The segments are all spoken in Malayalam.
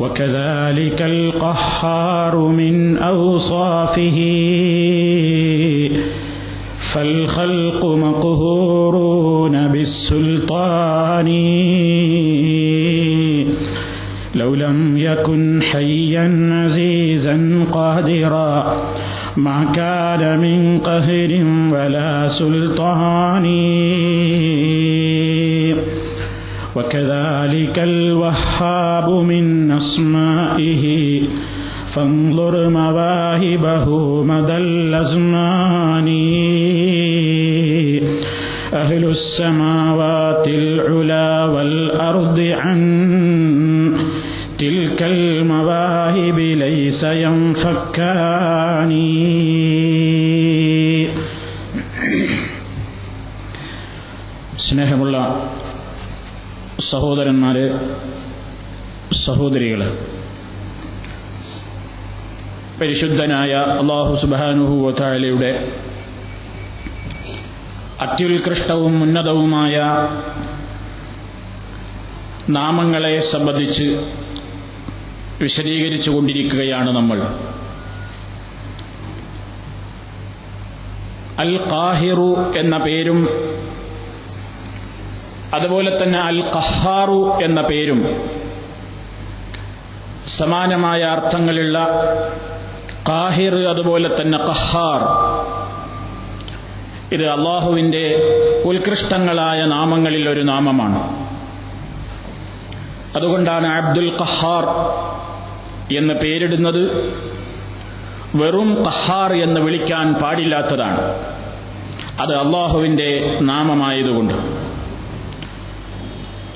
وكذلك القهار من أوصافه. فالخلق مقهورون بالسلطان. لو لم يكن حيا عزيزا قادرا ما كان من قهر ولا سلطان. وكذلك الوهاب من أسمائه فانظر مواهبه مدى الأزمان أهل السماوات العلا والأرض عن تلك المواهب ليس ينفكان സ്നേഹമുള്ള സഹോദരന്മാരെ സഹോദരികളെ പരിശുദ്ധനായ അള്ളാഹു സുബാനുഹുവത്തായാലയുടെ അത്യുത്കൃഷ്ടവും ഉന്നതവുമായ നാമങ്ങളെ സംബന്ധിച്ച് വിശദീകരിച്ചു കൊണ്ടിരിക്കുകയാണ് നമ്മൾ. അൽ ഖാഹിറു എന്ന പേരും അതുപോലെ തന്നെ അൽ കഹാറു എന്ന പേരും സമാനമായ അർത്ഥങ്ങളുള്ള കാഹിർ അതുപോലെ തന്നെ കഹാർ ഇത് അള്ളാഹുവിന്റെ ഉത്കൃഷ്ടങ്ങളായ നാമങ്ങളിൽ ഒരു നാമമാണ്. അതുകൊണ്ടാണ് അബ്ദുൽ കഹാർ എന്ന് പേരിടുന്നത്. വെറും കഹാർ എന്ന് വിളിക്കാൻ പാടില്ലാത്തതാണ്. അത് അള്ളാഹുവിന്റെ നാമമായതുകൊണ്ട്.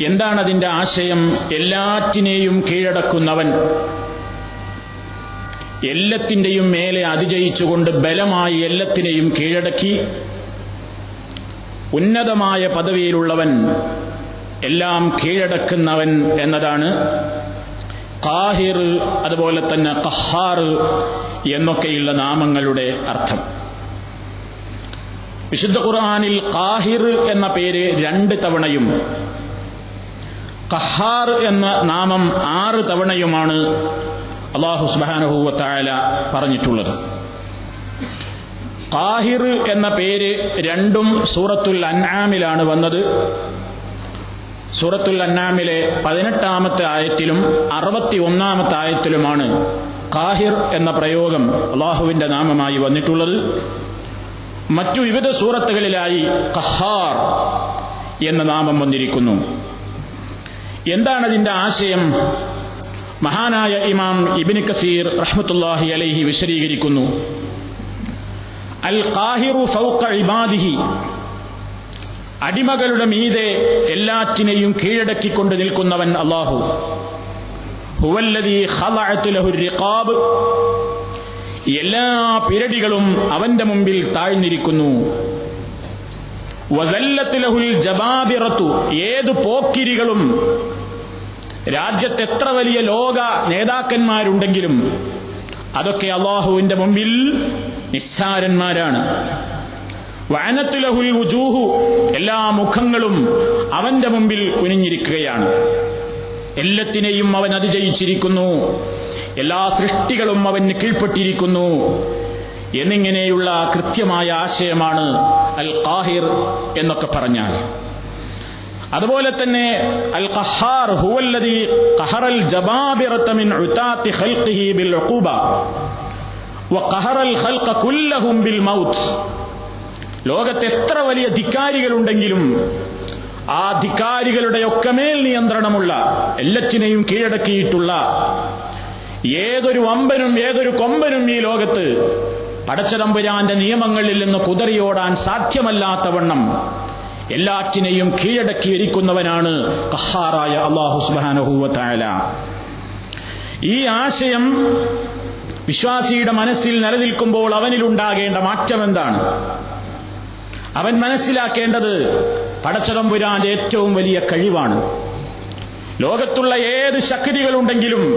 എന്താണ് അതിന്റെ ആശയം? എല്ലാറ്റിനെയും കീഴടക്കുന്നവൻ. എല്ലാത്തിന്റെയും മേലെ അതിജയിച്ചുകൊണ്ട് ബലമായി എല്ലാത്തിനെയും കീഴടക്കി ഉന്നതമായ പദവിയിലുള്ളവൻ എല്ലാം കീഴടക്കുന്നവൻ എന്നതാണ് കാഹിർ അതുപോലെ തന്നെ കഹാർ എന്നൊക്കെയുള്ള നാമങ്ങളുടെ അർത്ഥം. വിശുദ്ധ ഖുർആാനിൽ കാഹിർ എന്ന പേര് രണ്ട് തവണയും കഹാർ എന്ന നാമം ആറ് തവണയുമാണ് അള്ളാഹു സുബാനഹൂവത്തായ പറഞ്ഞിട്ടുള്ളത്. കാഹിർ എന്ന പേര് രണ്ടും സൂറത്തുൽ അന്നാമിലാണ് വന്നത്. സൂറത്തുൽ അന്നാമിലെ പതിനെട്ടാമത്തെ ആയത്തിലും അറുപത്തി ഒന്നാമത്തെ ആയത്തിലുമാണ് കാഹിർ എന്ന പ്രയോഗം അള്ളാഹുവിന്റെ നാമമായി വന്നിട്ടുള്ളത്. മറ്റു വിവിധ സൂറത്തുകളിലായി കഹാർ എന്ന നാമം വന്നിരിക്കുന്നു. എന്താണ് അതിന്റെ ആശയം? മഹാനായ ഇമാം ഇബിൻ കസീർ റഹ്മത്തുല്ലാഹി അലൈഹി വിശദീകരിക്കുന്നു. അൽ ഖാഹിറു ഫൗഖ ഇബാദിഹി. അടിമകളുടെ മീതെ എല്ലാറ്റിനെയും കീഴടക്കിക്കൊണ്ട് നിൽക്കുന്നവൻ അള്ളാഹു എല്ലാ പിരടികളും അവന്റെ മുമ്പിൽ താഴ്ന്നിരിക്കുന്നു. ജബാബിറത്തു. ഏതു പോക്കിരികളും രാജ്യത്ത് എത്ര വലിയ ലോക നേതാക്കന്മാരുണ്ടെങ്കിലും അതൊക്കെ അള്ളാഹുവിന്റെ മുമ്പിൽ നിസ്സാരന്മാരാണ്. വനത്തുലഹുൽ വുജൂഹു എല്ലാ മുഖങ്ങളും അവന്റെ മുമ്പിൽ കുനിഞ്ഞിരിക്കുകയാണ്. എല്ലാത്തിനെയും അവൻ അതിജയിച്ചിരിക്കുന്നു. എല്ലാ സൃഷ്ടികളും അവന് കീഴ്പ്പെട്ടിരിക്കുന്നു. എന്നിങ്ങനെയുള്ള കൃത്യമായ ആശയമാണ് അൽ ഖാഹിർ എന്നൊക്കെ പറഞ്ഞാൽ. അതുപോലെ തന്നെ അൽ ഖഹാർ ഹുവല്ലദി ഖഹറൽ ജബാബിറത മിൻ ഉതാത്തി ഖൽഖിഹി ബിൽ ഉഖൂബ. വഖഹറൽ ഖൽഖ കുല്ലഹും ബിൽ മൗത്ത്. ലോകത്ത് എത്ര വലിയ ധിക്കാരികളുണ്ടെങ്കിലും ആ ധിക്കാരികളുടെ ഒക്കെ മേൽ നിയന്ത്രണമുള്ള എല്ലച്ചിനെയും കീഴടക്കിയിട്ടുള്ള ഏതൊരു വമ്പനും ഏതൊരു കൊമ്പനും ഈ ലോകത്ത് പടച്ചതമ്പുരാന്റെ നിയമങ്ങളിൽ നിന്ന് കുതറിയോടാൻ സാധ്യമല്ലാത്തവണ്ണം എല്ലാറ്റിനെയും കീഴടക്കി ഇരിക്കുന്നവനാണ് കഹാറായ അള്ളാഹു സുബാനഹുല ഈ ആശയം വിശ്വാസിയുടെ മനസ്സിൽ നിലനിൽക്കുമ്പോൾ അവനിലുണ്ടാകേണ്ട മാറ്റം എന്താണ്? അവൻ മനസ്സിലാക്കേണ്ടത് പടച്ചതമ്പുരാന്റെ ഏറ്റവും വലിയ കഴിവാണ്. ലോകത്തുള്ള ഏത് ശക്തികളുണ്ടെങ്കിലും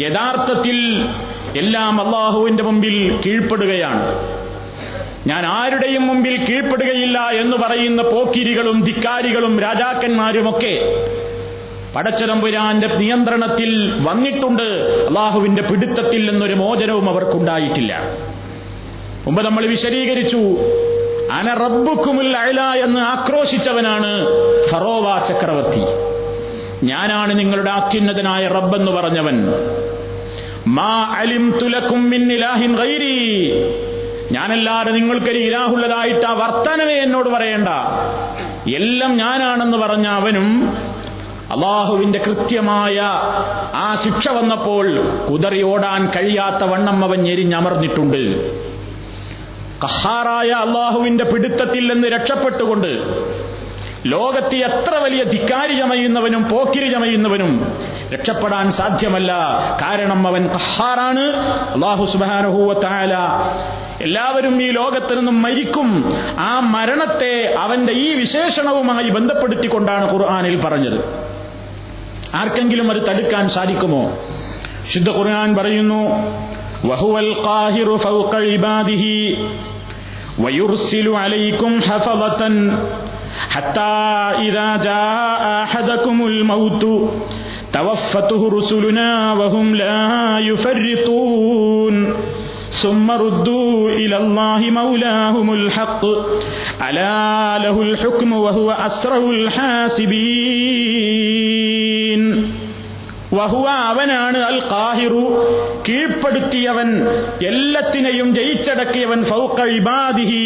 യഥാർത്ഥത്തിൽ എല്ലാം അള്ളാഹുവിന്റെ മുമ്പിൽ കീഴ്പ്പെടുകയാണ്. ഞാൻ ആരുടെയും മുമ്പിൽ കീഴ്പ്പെടുകയില്ല എന്ന് പറയുന്ന പോക്കിരികളും ധിക്കാരികളും രാജാക്കന്മാരുമൊക്കെ പടച്ചതമ്പുരാന്റെ നിയന്ത്രണത്തിൽ വന്നിട്ടുണ്ട്. അള്ളാഹുവിന്റെ പിടുത്തത്തിൽ എന്നൊരു മോചനവും അവർക്കുണ്ടായിട്ടില്ല. മുമ്പ് നമ്മൾ വിശദീകരിച്ചു അന റബ്ബുക്കുമുൽ അയല എന്ന് ആക്രോശിച്ചവനാണ് ഫറോവ ചക്രവർത്തി. ഞാനാണ് നിങ്ങളുടെ അത്യുന്നതനായ റബ്ബെന്ന് പറഞ്ഞവൻ. മാ അലിം തുലക്കും ഞാനല്ലാതെ നിങ്ങൾക്കൊരു ഇലാഹുള്ളതായിട്ട് ആ വർത്തനവേ എന്നോട് പറയേണ്ട. എല്ലാം ഞാനാണെന്ന് പറഞ്ഞ അവനും അള്ളാഹുവിന്റെ കൃത്യമായ ആ ശിക്ഷ വന്നപ്പോൾ കുതറി ഓടാൻ കഴിയാത്ത വണ്ണം അവൻ ഞെരിഞ്ഞമർന്നിട്ടുണ്ട്. കഹാറായ അള്ളാഹുവിന്റെ പിടുത്തത്തിൽ നിന്ന് രക്ഷപ്പെട്ടുകൊണ്ട് ലോകത്തെ എത്ര വലിയ ധിക്കാരി ചമയുന്നവനും പോക്കിരി ചമയുന്നവനും രക്ഷപ്പെടാൻ സാധ്യമല്ല. കാരണം അവൻ കഹാറാണ്. അള്ളാഹു സുബാനഹൂവത്തായ എല്ലാവരും ഈ ലോകത്ത് നിന്നും മരിക്കും ആ മരണത്തെ അവന്റെ ഈ വിശേഷണവുമായി ബന്ധപ്പെടുത്തിക്കൊണ്ടാണ് ഖുർആാനിൽ പറഞ്ഞത് ആർക്കെങ്കിലും അത് തടുക്കാൻ സാധിക്കുമോ ശുദ്ധ ഖുർആൻ പറയുന്നു വഹുവൽ ഖാഹിറു ഫൗഖ ഇബാദിഹി ويرسل عليكم حفظة حتى إذا جاء أحدكم الموت توفته رسلنا وهم لا يفرطون ثم ردوا إلى الله مولاهم الحق ألا له الحكم وهو أسرع الحاسبين വഹുവ അവനാണ് അൽ കാഹിറു കീഴ്പ്പെടുത്തിയവൻ എല്ലാത്തിനെയും ജയിച്ചടക്കിയവൻ ഫൗക്ക ഇബാദിഹി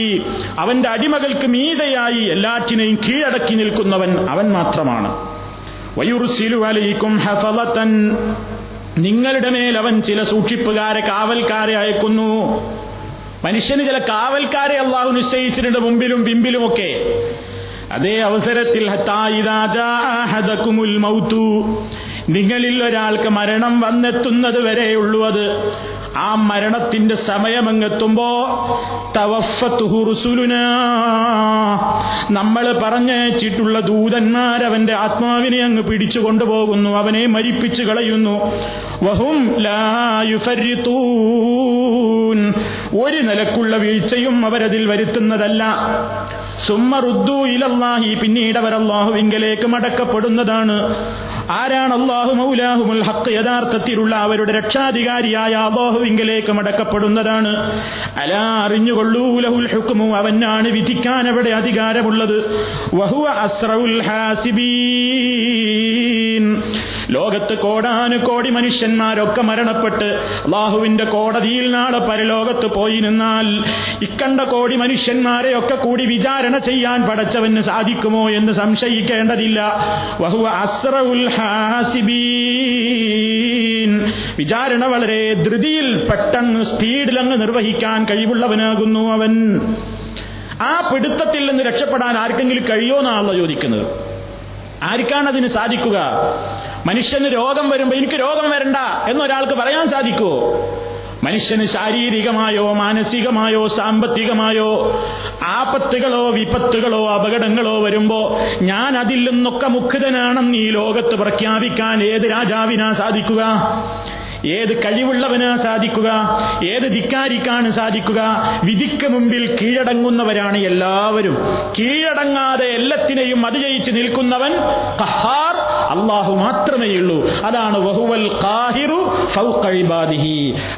അവന്റെ അടിമകൾക്ക് മീതയായി എല്ലാറ്റിനെയും കീഴടക്കി നിൽക്കുന്നവൻ അവൻ മാത്രമാണ് വയുർസിലു അലൈക്കും ഹഫലത്തൻ നിങ്ങളുടെ മേൽ അവൻ ചില സൂക്ഷിപ്പുകാരെ കാവൽക്കാരെ അയക്കുന്നു. മനുഷ്യന് ചില കാവൽക്കാരെ അള്ളാഹു നിശ്ചയിച്ചിട്ടുണ്ട് മുമ്പിലും പിമ്പിലുമൊക്കെ അതേ അവസരത്തിൽ നിങ്ങളിൽ ഒരാൾക്ക് മരണം വന്നെത്തുന്നത് വരെയുള്ളൂ അത്. ആ മരണത്തിന്റെ സമയമങ്ങെത്തുമ്പോ നമ്മൾ പറഞ്ഞയച്ചിട്ടുള്ള ദൂതന്മാരവന്റെ ആത്മാവിനെ അങ്ങ് പിടിച്ചു കൊണ്ടുപോകുന്നു അവനെ മരിപ്പിച്ചു കളയുന്നു. വഹും ഒരു നിലക്കുള്ള വീഴ്ചയും അവരതിൽ വരുത്തുന്നതല്ല. സുമ്മറുദ്ദു ഇലല്ലാഹി പിന്നീട് അവർ അള്ളാഹുവിങ്കലേക്ക് മടക്കപ്പെടുന്നതാണ്. ആരാണ് അള്ളാഹു മൗലാഹുമുൽ ഹക്ക് യഥാർത്ഥത്തിലുള്ള അവരുടെ രക്ഷാധികാരിയായ അള്ളാഹുവിങ്കലേക്ക് മടക്കപ്പെടുന്നതാണ്? അലാ അറിഞ്ഞുകൊള്ളൂ ലഹുൽ ഹുക്കുമു അവനാണ് വിധിക്കാൻ അവിടെ അധികാരമുള്ളത്. വഹുവ അസ്രഉൽ ഹാസിബീൻ. ലോകത്ത് കോടാനു കോടി മനുഷ്യന്മാരൊക്കെ മരണപ്പെട്ട് അള്ളാഹുവിന്റെ കോടതിയിൽ നാളെ പരലോകത്ത് പോയി നിന്നാൽ ഇക്കണ്ട കോടി മനുഷ്യന്മാരെയൊക്കെ കൂടി വിചാരണ ചെയ്യാൻ പടച്ചവന് സാധിക്കുമോ എന്ന് സംശയിക്കേണ്ടതില്ല. വഹുവ വിചാരണ വളരെ ധൃതിയിൽ പെട്ടെന്ന് സ്പീഡിലങ്ങ് നിർവഹിക്കാൻ കഴിവുള്ളവനാകുന്നു അവൻ. ആ പിടുത്തത്തിൽ നിന്ന് രക്ഷപ്പെടാൻ ആർക്കെങ്കിലും കഴിയോ എന്നാണല്ലോ ചോദിക്കുന്നത്. ആർക്കാണ് അതിന് സാധിക്കുക? മനുഷ്യന് രോഗം വരുമ്പോ എനിക്ക് രോഗം വരണ്ട എന്നൊരാൾക്ക് പറയാൻ സാധിക്കുമോ മനുഷ്യന് ശാരീരികമായോ മാനസികമായോ സാമ്പത്തികമായോ ആപത്തുകളോ വിപത്തുകളോ അപകടങ്ങളോ വരുമ്പോ ഞാൻ അതിൽ നിന്നൊക്കെ മുക്തനാണെന്ന് ഈ ലോകത്ത് പ്രഖ്യാപിക്കാൻ ഏത് രാജാവിനാ സാധിക്കുക? ഏത് കഴിവുള്ളവനാ സാധിക്കുക? ഏത് ധിക്കാരിക്കാണ് സാധിക്കുക? വിധിക്ക് മുമ്പിൽ കീഴടങ്ങുന്നവരാണ് എല്ലാവരും. കീഴടങ്ങാതെ എല്ലാത്തിനെയും അതിജയിച്ച് നിൽക്കുന്നവൻ ഖഹാർ അള്ളാഹു മാത്രമേ ഉള്ളൂ. അതാണ് വഹുവൽ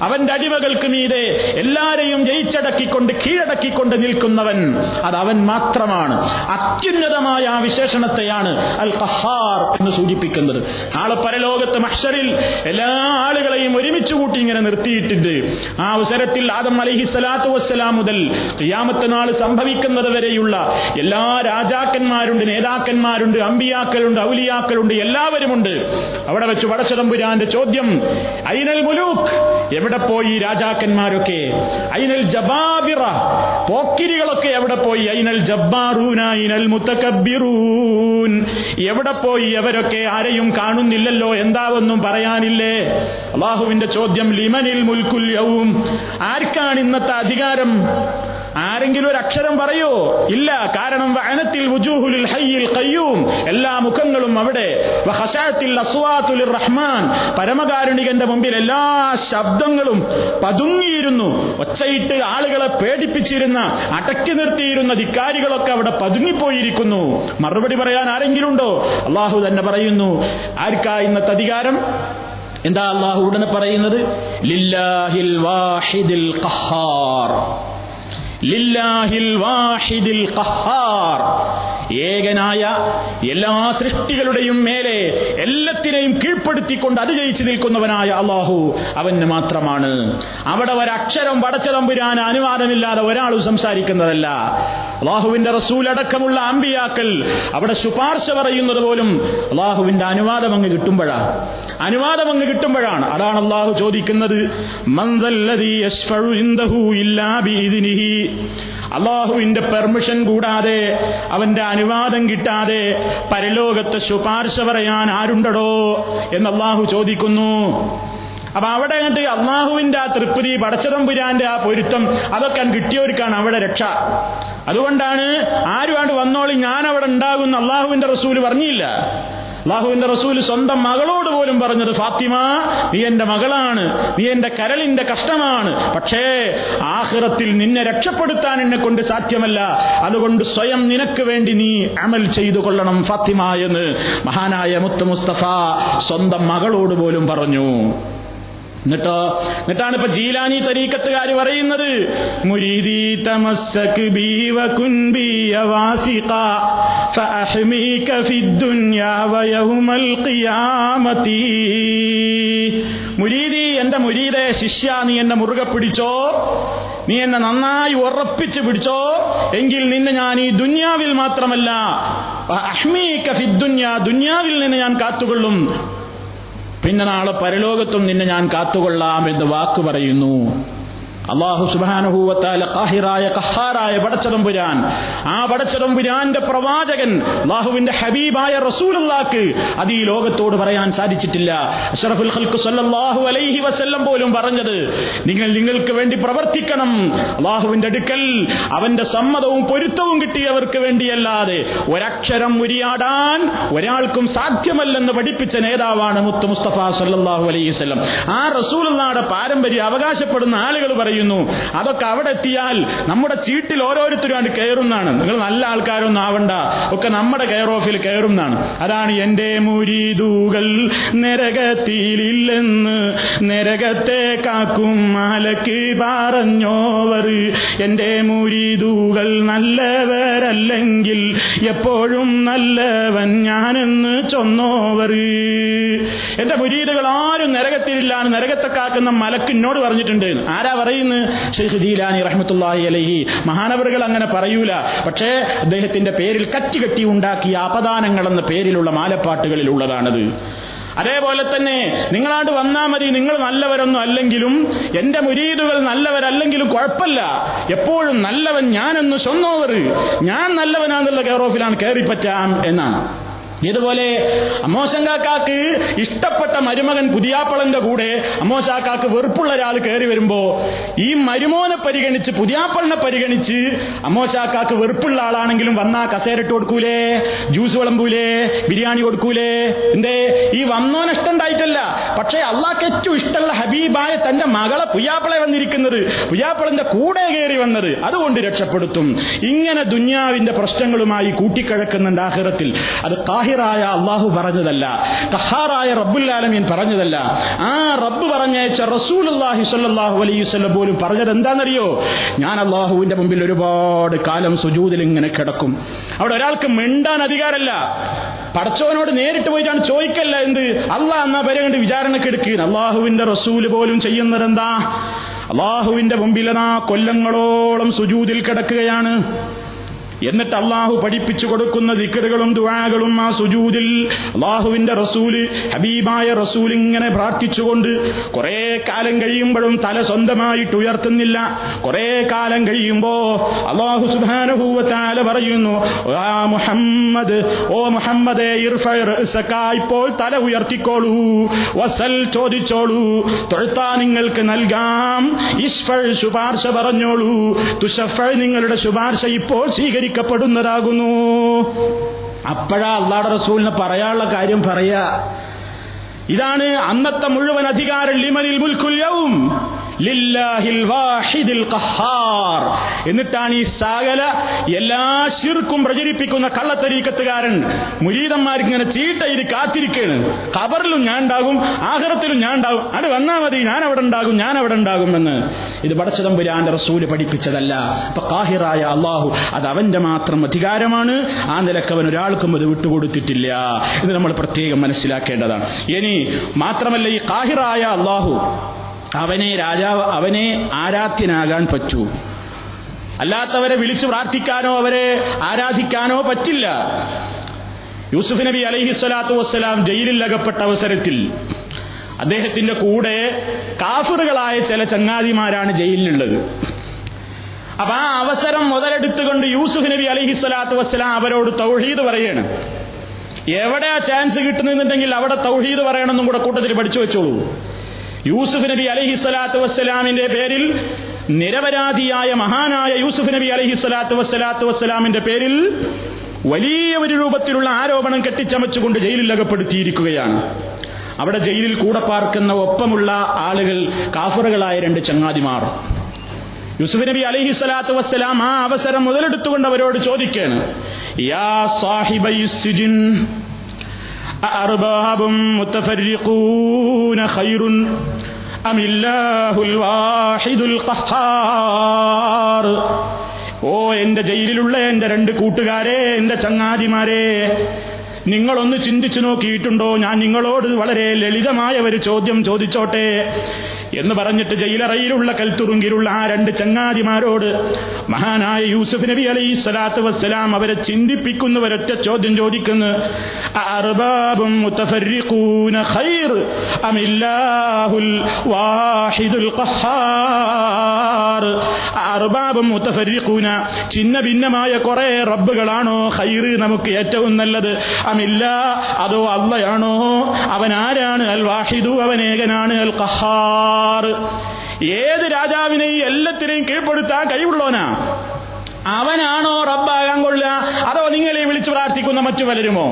അവന്റെ അടിമകൾക്ക് മീതെ എല്ലാരെയും ജയിച്ചടക്കിക്കൊണ്ട് കീഴടക്കിക്കൊണ്ട് നിൽക്കുന്നവൻ അത് അവൻ മാത്രമാണ്. അത്യുന്നതമായ ആ വിശേഷണത്തെയാണ് അൽ കഹാർ എന്ന് സൂചിപ്പിക്കുന്നത്. നാളെ പരലോകത്ത് മഷറിൽ എല്ലാ ആളുകളെയും ഒരുമിച്ച് കൂട്ടി ഇങ്ങനെ നിർത്തിയിട്ടുണ്ട്. ആ അവസരത്തിൽ ആദം അലഹി സ്വലാത്തു വസ്സലാം മുതൽ ഖിയാമത്ത് നാൾ സംഭവിക്കുന്നത് വരെയുള്ള എല്ലാ രാജാക്കന്മാരുണ്ട് നേതാക്കന്മാരുണ്ട് അമ്പിയാക്കളുണ്ട് ഔലിയാക്കളുണ്ട് എല്ലാവരുമുണ്ട്. അവിടെ വെച്ച് വടച്ചതമ്പുരാന്റെ ചോദ്യം ഐനൽ മുലൂക്ക്? എവിടെ പോയി രാജാക്കന്മാരൊക്കെ? ഐനൽ ജബാബിറ. പോക്കിരികളൊക്കെ എവിടെ പോയി? ഐനൽ ജബ്ബാറൂന ഐനൽ മുത്തക്കബിറൂൻ എവിടെ പോയി? അവരൊക്കെ ആരെയും കാണുന്നില്ലല്ലോ എന്താവൊന്നും പറയാനില്ലേ? അള്ളാഹുവിന്റെ ചോദ്യം ലിമനിൽ മുൽക്കുൽ യവും ആർക്കാണ് ഇന്നത്തെ അധികാരം? ആരെങ്കിലും ഒരു അക്ഷരം പറയോ? ഇല്ല. കാരണം വനത്തിൽ ഹയ്യിൽ ഖയ്യൂം. എല്ലാ മുഖങ്ങളും അവിടെ. റഹ്മാൻ. പരമകാരുണികന്റെ മുമ്പിൽ എല്ലാ ശബ്ദങ്ങളും പതുങ്ങിയിരുന്നു. ഒച്ചയിട്ട് ആളുകളെ പേടിപ്പിച്ചിരുന്ന അടക്കി നിർത്തിയിരുന്ന ധിക്കാരികളൊക്കെ അവിടെ പതുങ്ങിപ്പോയിരിക്കുന്നു. മറുപടി പറയാൻ ആരെങ്കിലും ഉണ്ടോ അള്ളാഹു തന്നെ പറയുന്നു. ആർക്കാ ഇന്നത്തെ അധികാരം? എന്താ അള്ളാഹു ഉടനെ പറയുന്നത്? ലില്ലാഹിൽ വാഹിദിൽ ഖഹാർ. ലില്ലാഹിൽ വാഹിദിൽ ഖഹാർ ഏകനായ എല്ലാ സൃഷ്ടികളുടെയും മേലെ എല്ലാത്തിനെയും കീഴ്പ്പെടുത്തിക്കൊണ്ട് അതിജയിച്ചു നിൽക്കുന്നവനായ അള്ളാഹു അവന് മാത്രമാണ്. അവിടെ ഒരക്ഷരം വടച്ചതമ്പുരാൻ അനുവാദമില്ലാതെ ഒരാളും സംസാരിക്കുന്നതല്ല. അള്ളാഹുവിന്റെ റസൂൽ അടക്കമുള്ള അമ്പിയാക്കൽ അവിടെ ശുപാർശ പറയുന്നത് പോലും അള്ളാഹുവിന്റെ അനുവാദം അങ്ങ് കിട്ടുമ്പോഴാണ് അനുവാദം അങ്ങ് കിട്ടുമ്പോഴാണ്. അതാണ് അള്ളാഹു ചോദിക്കുന്നത് അള്ളാഹുവിന്റെ പെർമിഷൻ കൂടാതെ അവന്റെ അനുവാദം കിട്ടാതെ പരലോകത്ത് ശുപാർശ പറയാൻ ആരുണ്ടടോ എന്ന് അള്ളാഹു ചോദിക്കുന്നു. അപ്പൊ അവിടെ കണ്ട് അള്ളാഹുവിന്റെ ആ തൃപ്തി പടച്ചതമ്പുരാന്റെ ആ പൊരുത്തം അതൊക്കെ കിട്ടിയവർക്കാണ് അവിടെ രക്ഷ. അതുകൊണ്ടാണ് ആരുമാണ്ട് വന്നോളി ഞാൻ അവിടെ ഉണ്ടാകുന്ന അള്ളാഹുവിന്റെ റസൂൽ പറഞ്ഞില്ല. അള്ളാഹുവിന്റെ റസൂൽ സ്വന്തം മകളോട് പോലും പറഞ്ഞത് ഫാത്തിമ നീ എന്റെ മകളാണ് നീ എന്റെ കരളിന്റെ കഷ്ടമാണ്. പക്ഷേ ആഹ്റത്തിൽ നിന്നെ രക്ഷപ്പെടുത്താൻ എന്നെ കൊണ്ട് സാധ്യമല്ല. അതുകൊണ്ട് സ്വയം നിനക്ക് വേണ്ടി നീ അമൽ ചെയ്തു കൊള്ളണം ഫാത്തിമ എന്ന് മഹാനായ മുത്ത് മുസ്തഫ സ്വന്തം മകളോട് പോലും പറഞ്ഞു. എന്നിട്ടോ എന്നിട്ടാണ് ഇപ്പൊ ജീലാനി തരീക്കത്തുകാർ പറയുന്നത് മുരീദി ഫഅഹ്മീക ഖിയാമതി. മുരീദി എന്റെ മുരീദെ ശിഷ്യ നീ എന്നെ മുറുകെ പിടിച്ചോ നീ എന്നെ നന്നായി ഉറപ്പിച്ച് പിടിച്ചോ എങ്കിൽ നിന്നെ ഞാൻ ഈ ദുന്യാവിൽ മാത്രമല്ല അഹ്മീക ഫിദ്ദുനിയ ദുന്യാവിൽ നിന്ന് ഞാൻ കാത്തുകൊള്ളും. പിന്നെ നാളെ പരലോകത്തും നിന്നെ ഞാൻ കാത്തുകൊള്ളാം എന്ന് വാക്ക് പറയുന്നു. അള്ളാഹു സുബാനുഭൂവത്താല കാഹിറായ കഹാറായ പടച്ചതമ്പുരാൻ ആ പടച്ചതമ്പുരാന്റെ പ്രവാചകൻ അള്ളാഹുവിന്റെ ഹബീബായ റസൂലുള്ളാക്ക് അത് ഈ ലോകത്തോട് പറയാൻ സാധിച്ചിട്ടില്ല. അഷറഫുൽ ഖൽക്ക് സല്ലല്ലാഹു അലൈഹി വസല്ലം പോലും പറഞ്ഞത് നിങ്ങൾ നിങ്ങൾക്ക് വേണ്ടി പ്രവർത്തിക്കണം. അള്ളാഹുവിന്റെ അടുക്കൽ അവന്റെ സമ്മതവും പൊരുത്തവും കിട്ടിയവർക്ക് വേണ്ടിയല്ലാതെ ഒരക്ഷരം ഉരിയാടാൻ ഒരാൾക്കും സാധ്യമല്ലെന്ന് പഠിപ്പിച്ച നേതാവാണ് മുത്തു മുസ്തഫ സല്ലല്ലാഹു അലൈഹി വസല്ലം. ആ റസൂലുള്ളാടെ പാരമ്പര്യം അവകാശപ്പെടുന്ന ആളുകൾ പറയുന്നു പറയുന്നു. അതൊക്കെ അവിടെ എത്തിയാൽ നമ്മുടെ ചീട്ടിൽ ഓരോരുത്തരും ആണ് കയറുന്നാണ് നിങ്ങൾ നല്ല ആൾക്കാരൊന്നും ആവണ്ട. ഒക്കെ നമ്മുടെ കെയർ ഓഫിൽ കയറുന്നാണ് അതാണ് എന്റെ മുരീതൂകൾ. നരകത്തിയില്ലെന്ന് നരകത്തെ കാക്കും മാലക്ക് പറഞ്ഞോവർ. എന്റെ മുരീതൂകൾ നല്ലവരല്ലെങ്കിൽ എപ്പോഴും നല്ലവൻ ഞാനെന്ന് ചൊന്നോവർ. എന്റെ മുരീതുകൾ ആരും നരകത്തിലില്ലാണ് നരകത്തെ കാക്കുന്ന മലക്കിന്നോട് പറഞ്ഞിട്ടുണ്ട്. ആരാ പറയുന്നത് ഷെയ്ഖ് ജീലാനി റഹ്മത്തുള്ളാഹി അലൈഹി മഹാനവറുകൾ അങ്ങനെ പറയൂല. പക്ഷേ അദ്ദേഹത്തിന്റെ പേരിൽ കറ്റുകെട്ടി ഉണ്ടാക്കിയ അപദാനങ്ങൾ എന്ന പേരിലുള്ള മാലപ്പാട്ടുകളിൽ ഉള്ളതാണത്. അതേപോലെ തന്നെ നിങ്ങളാണ്ട് വന്നാൽ മതി നിങ്ങൾ നല്ലവരൊന്നും അല്ലെങ്കിലും എന്റെ മുരീദുകൾ നല്ലവരല്ലെങ്കിലും കുഴപ്പമില്ല. എപ്പോഴും നല്ലവൻ ഞാനെന്ന് സ്വന്നോവർ ഞാൻ നല്ലവനാന്നുള്ള കെയർ ഓഫിലാണ് കയറിപ്പറ്റാം എന്നാണ്. ഇതുപോലെ അമ്മോശങ്കാക്കാക്ക് ഇഷ്ടപ്പെട്ട മരുമകൻ പുതിയാപ്പളന്റെ കൂടെ അമ്മോശാക്കാക്ക് വെറുപ്പുള്ള ഒരാൾ കയറി വരുമ്പോ ഈ മരുമോനെ പരിഗണിച്ച് പുതിയാപ്പളിനെ പരിഗണിച്ച് അമ്മോശാക്കാക്ക് വെറുപ്പുള്ള ആളാണെങ്കിലും വന്നാ കസേരട്ട് കൊടുക്കൂലേ ജ്യൂസ് വിളമ്പൂലേ ബിരിയാണി കൊടുക്കൂലേ? എന്തേ? ഈ വന്നോന് ഇഷ്ടണ്ടായിട്ടല്ല. പക്ഷേ അള്ളാഹ്ക്ക് ഏറ്റവും ഇഷ്ടമുള്ള ഹബീബായ തന്റെ മകളെ പുയ്യാപ്പളെ വന്നിരിക്കുന്നത് പുയ്യാപ്പളന്റെ കൂടെ കയറി വന്നത് അതുകൊണ്ട് രക്ഷപ്പെടുത്തും. ഇങ്ങനെ ദുന്യാവിന്റെ പ്രശ്നങ്ങളുമായി കൂട്ടിക്കഴക്കുന്നുണ്ട് ആഹ്റത്തിൽ. അത് കാഹിറായ അള്ളാഹു പറഞ്ഞതല്ല തഹാറായ റബ്ബുല്ലാലമീൻ പറഞ്ഞതല്ല. ആ റബ്ബ് പറഞ്ഞയച്ച റസൂൽ അള്ളാഹി സല്ലാഹു വസല്ലം പോലും പറഞ്ഞത് എന്താണെന്നറിയോ ഞാൻ അള്ളാഹുവിന്റെ മുമ്പിൽ ഒരുപാട് കാലം സുജൂതിൽ ഇങ്ങനെ കിടക്കും. അവിടെ ഒരാൾക്ക് മിണ്ടാൻ അധികാരമല്ല. പടച്ചവനോട് നേരിട്ട് പോയിട്ടാണ് ചോദിക്കല്ല എന്ത്? അള്ളാഹ് എന്നാ പേരെ കണ്ട് വിചാരണക്ക് എടുക്കുക അള്ളാഹുവിന്റെ റസൂൽ പോലും ചെയ്യുന്നത് എന്താ അള്ളാഹുവിന്റെ മുമ്പിലെന്നാ കൊല്ലങ്ങളോളം സുജൂതിൽ കിടക്കുകയാണ്. എന്നിട്ട് അള്ളാഹു പഠിപ്പിച്ചു കൊടുക്കുന്ന ദിക്കറുകളും ദുവാകളും ആ സുജൂതിൽ അള്ളാഹുവിന്റെ റസൂൽ ഹബീബായ റസൂൽ ഇങ്ങനെ പ്രാർത്ഥിച്ചുകൊണ്ട് കുറെ കാലം കഴിയുമ്പോഴും തല സ്വന്തമായിട്ട് ഉയർത്തുന്നില്ല. കുറെ കാലം കഴിയുമ്പോ അള്ളാഹു സുബാനുഭൂവത്താല പറയുന്നു ആ മുഹമ്മദ് ഓ മുഹമ്മദേ ഇപ്പോൾ തല ഉയർത്തിക്കോളൂ വസൽ ചോദിച്ചോളൂ തൊഴുത്താ നിങ്ങൾക്ക് നൽകാം ഇഷ്ഫൾ ശുപാർശ പറഞ്ഞോളൂ തുഷഫൾ നിങ്ങളുടെ ശുപാർശ ഇപ്പോൾ സ്വീകരിക്കപ്പെടുന്നതാകുന്നു അപ്പോഴാ അള്ളാട റസൂലിന് പറയാനുള്ള കാര്യം പറയാ. ഇതാണ് അന്നത്തെ മുഴുവൻ അധികാരം ലിമനിൽ മുൽക്കുല്യവും ലില്ലാഹിൽ ഖഹാർ എന്നിട്ടാണ് ഈ സകല എല്ലാ ശിർക്കും പ്രചരിപ്പിക്കുന്ന കള്ളത്തരീക്കത്തുകാരൻ മുരീതന്മാർക്ക് ഇങ്ങനെ ചീട്ടയിൽ കാത്തിരിക്കുകയാണ് ഖബറിലും ഞാൻ ഉണ്ടാകും ആഹ്റത്തിലും ഞാൻ ഉണ്ടാകും അത് വന്നാ മതി ഞാൻ അവിടെ ഉണ്ടാകും ഞാൻ അവിടെ ഉണ്ടാകും എന്ന്. ഇത് പടച്ചതമ്പുരാന്റെ റസൂൽ പഠിപ്പിച്ചതല്ല. അപ്പൊ കാഹിറായ അള്ളാഹു അത് അവന്റെ മാത്രം അധികാരമാണ്. ആ നിലയ്ക്ക് അവൻ ഒരാൾക്കും അത് വിട്ടുകൊടുത്തിട്ടില്ല. ഇത് നമ്മൾ പ്രത്യേകം മനസ്സിലാക്കേണ്ടതാണ്. ഇനി മാത്രമല്ല ഈ കാഹിറായ അള്ളാഹു അവനെ രാജാവ് അവനെ ആരാധ്യനാകാൻ പറ്റൂ. അല്ലാത്തവരെ വിളിച്ചു പ്രാർത്ഥിക്കാനോ അവരെ ആരാധിക്കാനോ പറ്റില്ല. യൂസുഫ് നബി അലൈഹി സ്വലാത്തു വസ്സലാം ജയിലിൽ അകപ്പെട്ട അവസരത്തിൽ അദ്ദേഹത്തിന്റെ കൂടെ കാഫറുകളായ ചില ചങ്ങാതിമാരാണ് ജയിലിലുള്ളത്. അപ്പൊ ആ അവസരം മുതലെടുത്തുകൊണ്ട് യൂസുഫ് നബി അലൈഹി സ്വലാത്തു വസ്സലാം അവരോട് തൗഹീദ് പറയാണ്. എവിടെ ആ ചാൻസ് കിട്ടുന്നുണ്ടെങ്കിൽ അവിടെ തൗഹീദ് പറയണമെന്നും കൂടെ കൂട്ടത്തിൽ പഠിച്ചു വെച്ചോളൂ. യൂസുഫ് നബി അലഹി സ്വലാത്തു വസ്സലാമിന്റെ പേരിൽ നിരപരാധിയായ മഹാനായ യൂസുഫ് നബി അലഹി സ്വലാത്തു വസ്സലാത്തു വസ്സലാമിന്റെ പേരിൽ വലിയ ഒരു രൂപത്തിലുള്ള ആരോപണം കെട്ടിച്ചമച്ചുകൊണ്ട് ജയിലിൽ അകപ്പെടുത്തിയിരിക്കുകയാണ്. അവിടെ ജയിലിൽ കൂടെ പാർക്കുന്ന ഒപ്പമുള്ള ആളുകൾ കാഫറുകളായ രണ്ട് ചങ്ങാതിമാർ. യൂസുഫ് നബി അലഹി സ്വലാത്തു വസ്സലാം ആ അവസരം മുതലെടുത്തുകൊണ്ട് അവരോട് ചോദിക്കാണ് യാ أأرباب متفرقون خير أم الله الواحد القهار ഓ എന്റെ ജയിലിലുള്ള എന്റെ രണ്ട് കൂട്ടുകാരെ എന്റെ ചങ്ങാതിമാരെ നിങ്ങളൊന്ന് ചിന്തിച്ചു നോക്കിയിട്ടുണ്ടോ ഞാൻ നിങ്ങളോട് വളരെ ലളിതമായ ഒരു ചോദ്യം ചോദിച്ചോട്ടെ എന്ന് പറഞ്ഞിട്ട് ജയിലറയിലുള്ള കൽത്തുറുങ്കിലുള്ള ആ രണ്ട് ചങ്ങാതിമാരോട് മഹാനായ യൂസഫ് നബി അലൈഹി സ്വലാത്തു വസ്സലാം അവരെ ചിന്തിപ്പിക്കുന്ന ഒരൊറ്റ ചോദ്യം ചോദിക്കുന്നു. ചിന്ന ഭിന്നമായ കുറെ റബ്ബുകളാണോ ഖൈർ നമുക്ക് ഏറ്റവും നല്ലത്? അമില്ല അതോ അള്ളയാണോ? അവൻ ആരാണ്? അൽ വാഹിദു അവൻ ഏകനാണ് അൽ ഖഹാർ ഏത് രാജാവിനെയും എല്ലാത്തിനെയും കീഴ്പ്പെടുത്താൻ കഴിവുള്ളവനാ? അവനാണോ റബ്ബാകാൻ കൊള്ളുക? അതോ നിങ്ങളെ വിളിച്ചു പ്രാർത്ഥിക്കുന്ന മറ്റു പലരുമോ?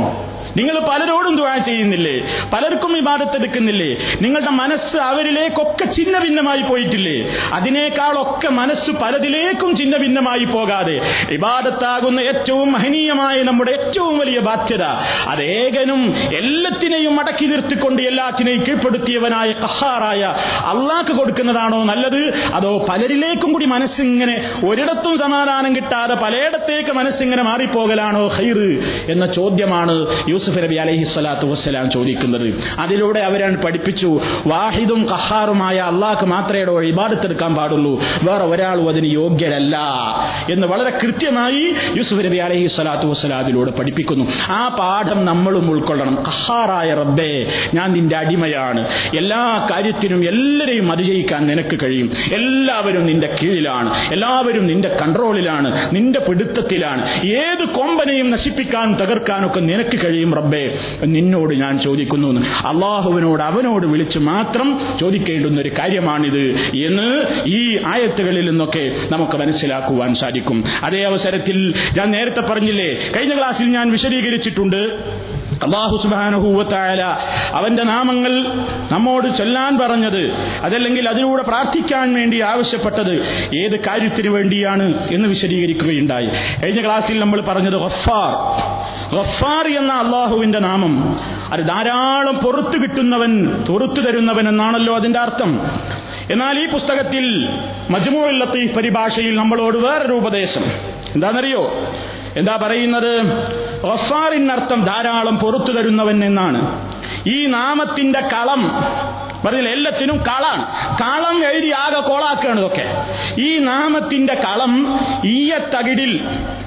നിങ്ങൾ പലരോടും ദുആ ചെയ്യുന്നില്ലേ? പലർക്കും വിവാദത്തെടുക്കുന്നില്ലേ നിങ്ങളുടെ മനസ്സ് അവരിലേക്കൊക്കെ ചിന്ന ഭിന്നമായി പോയിട്ടില്ലേ? അതിനേക്കാളൊക്കെ മനസ്സ് പലതിലേക്കും ചിന്ന ഭിന്നമായി പോകാതെ വിവാദത്താകുന്ന ഏറ്റവും മഹനീയമായ നമ്മുടെ ഏറ്റവും വലിയ ബാധ്യത അതേകനും എല്ലാത്തിനെയും അടക്കി നിർത്തിക്കൊണ്ട് എല്ലാത്തിനെയും കീഴ്പ്പെടുത്തിയവനായ കഹാറായ അള്ളാക്ക് കൊടുക്കുന്നതാണോ നല്ലത്? അതോ പലരിലേക്കും കൂടി മനസ്സിങ്ങനെ ഒരിടത്തും സമാധാനം കിട്ടാതെ പലയിടത്തേക്ക് മനസ്സിങ്ങനെ മാറിപ്പോകലാണോ ഹൈറ് എന്ന ചോദ്യമാണ് യൂസുഫ് നബി അലൈഹി സ്വലാത്തു വസ്സലാം ചോദിക്കുന്നത്. അതിലൂടെ അവരാണ് പഠിപ്പിച്ചു വാഹിദും കഹാറുമായ അള്ളാഹ് മാത്രമേ ഇബാദത്തെടുക്കാൻ പാടുള്ളൂ. വേറെ ഒരാളും അതിന് യോഗ്യരല്ല എന്ന് വളരെ കൃത്യമായി യൂസുഫ് നബി അലൈഹി സ്വലാത്തു വസ്സലാം അതിലൂടെ പഠിപ്പിക്കുന്നു. ആ പാഠം നമ്മളും ഉൾക്കൊള്ളണം. കഹാറായ റബ്ബേ ഞാൻ നിന്റെ അടിമയാണ്. എല്ലാ കാര്യത്തിനും എല്ലാവരെയും അതിജയിക്കാൻ നിനക്ക് കഴിയും. എല്ലാവരും നിന്റെ കീഴിലാണ്. എല്ലാവരും നിന്റെ കൺട്രോളിലാണ് നിന്റെ പിടുത്തത്തിലാണ്. ഏത് കൊമ്പനെയും നശിപ്പിക്കാനും തകർക്കാനൊക്കെ നിനക്ക് കഴിയും റബ്ബേ നിന്നോട് ഞാൻ ചോദിക്കുന്നു അള്ളാഹുവിനോട് അവനോട് വിളിച്ച് മാത്രം ചോദിക്കേണ്ടുന്ന ഒരു കാര്യമാണിത് എന്ന് ഈ ആയത്തുകളിൽ നിന്നൊക്കെ നമുക്ക് മനസ്സിലാക്കുവാൻ സാധിക്കും. അതേ അവസരത്തിൽ ഞാൻ നേരത്തെ പറഞ്ഞില്ലേ കഴിഞ്ഞ ക്ലാസ്സിൽ ഞാൻ വിശദീകരിച്ചിട്ടുണ്ട്. അള്ളാഹു സുബാനഹൂവത്തായാല അവന്റെ നാമങ്ങൾ നമ്മോട് ചൊല്ലാൻ പറഞ്ഞത് അതല്ലെങ്കിൽ അതിലൂടെ പ്രാർത്ഥിക്കാൻ വേണ്ടി ആവശ്യപ്പെട്ടത് ഏത് കാര്യത്തിന് വേണ്ടിയാണ് എന്ന് വിശദീകരിക്കുകയുണ്ടായി. കഴിഞ്ഞ ക്ലാസ്സിൽ നമ്മൾ പറഞ്ഞത് ഗഫാർ ഗഫാർ എന്ന അള്ളാഹുവിന്റെ നാമം. അത് ധാരാളം പുറത്തു കിട്ടുന്നവൻ പുറത്തു തരുന്നവൻ എന്നാണല്ലോ അതിന്റെ അർത്ഥം. എന്നാൽ ഈ പുസ്തകത്തിൽ മജ്മൂൽ ലത്തീഫ് പരിഭാഷയിൽ നമ്മളോട് വേറൊരു ഉപദേശം. എന്താണെന്നറിയോ? എന്താ പറയുന്നത്? ഒസാറിനർത്ഥം ധാരാളം പുറത്തു തരുന്നവൻ എന്നാണ്. ഈ നാമത്തിന്റെ കളം പറഞ്ഞില്ല എല്ലാത്തിനും കളാണ് കളം എഴുതി ആകെ കോളാക്കുകയാണ് ഇതൊക്കെ. ഈ നാമത്തിന്റെ കളം ഈയത്തകിടിൽ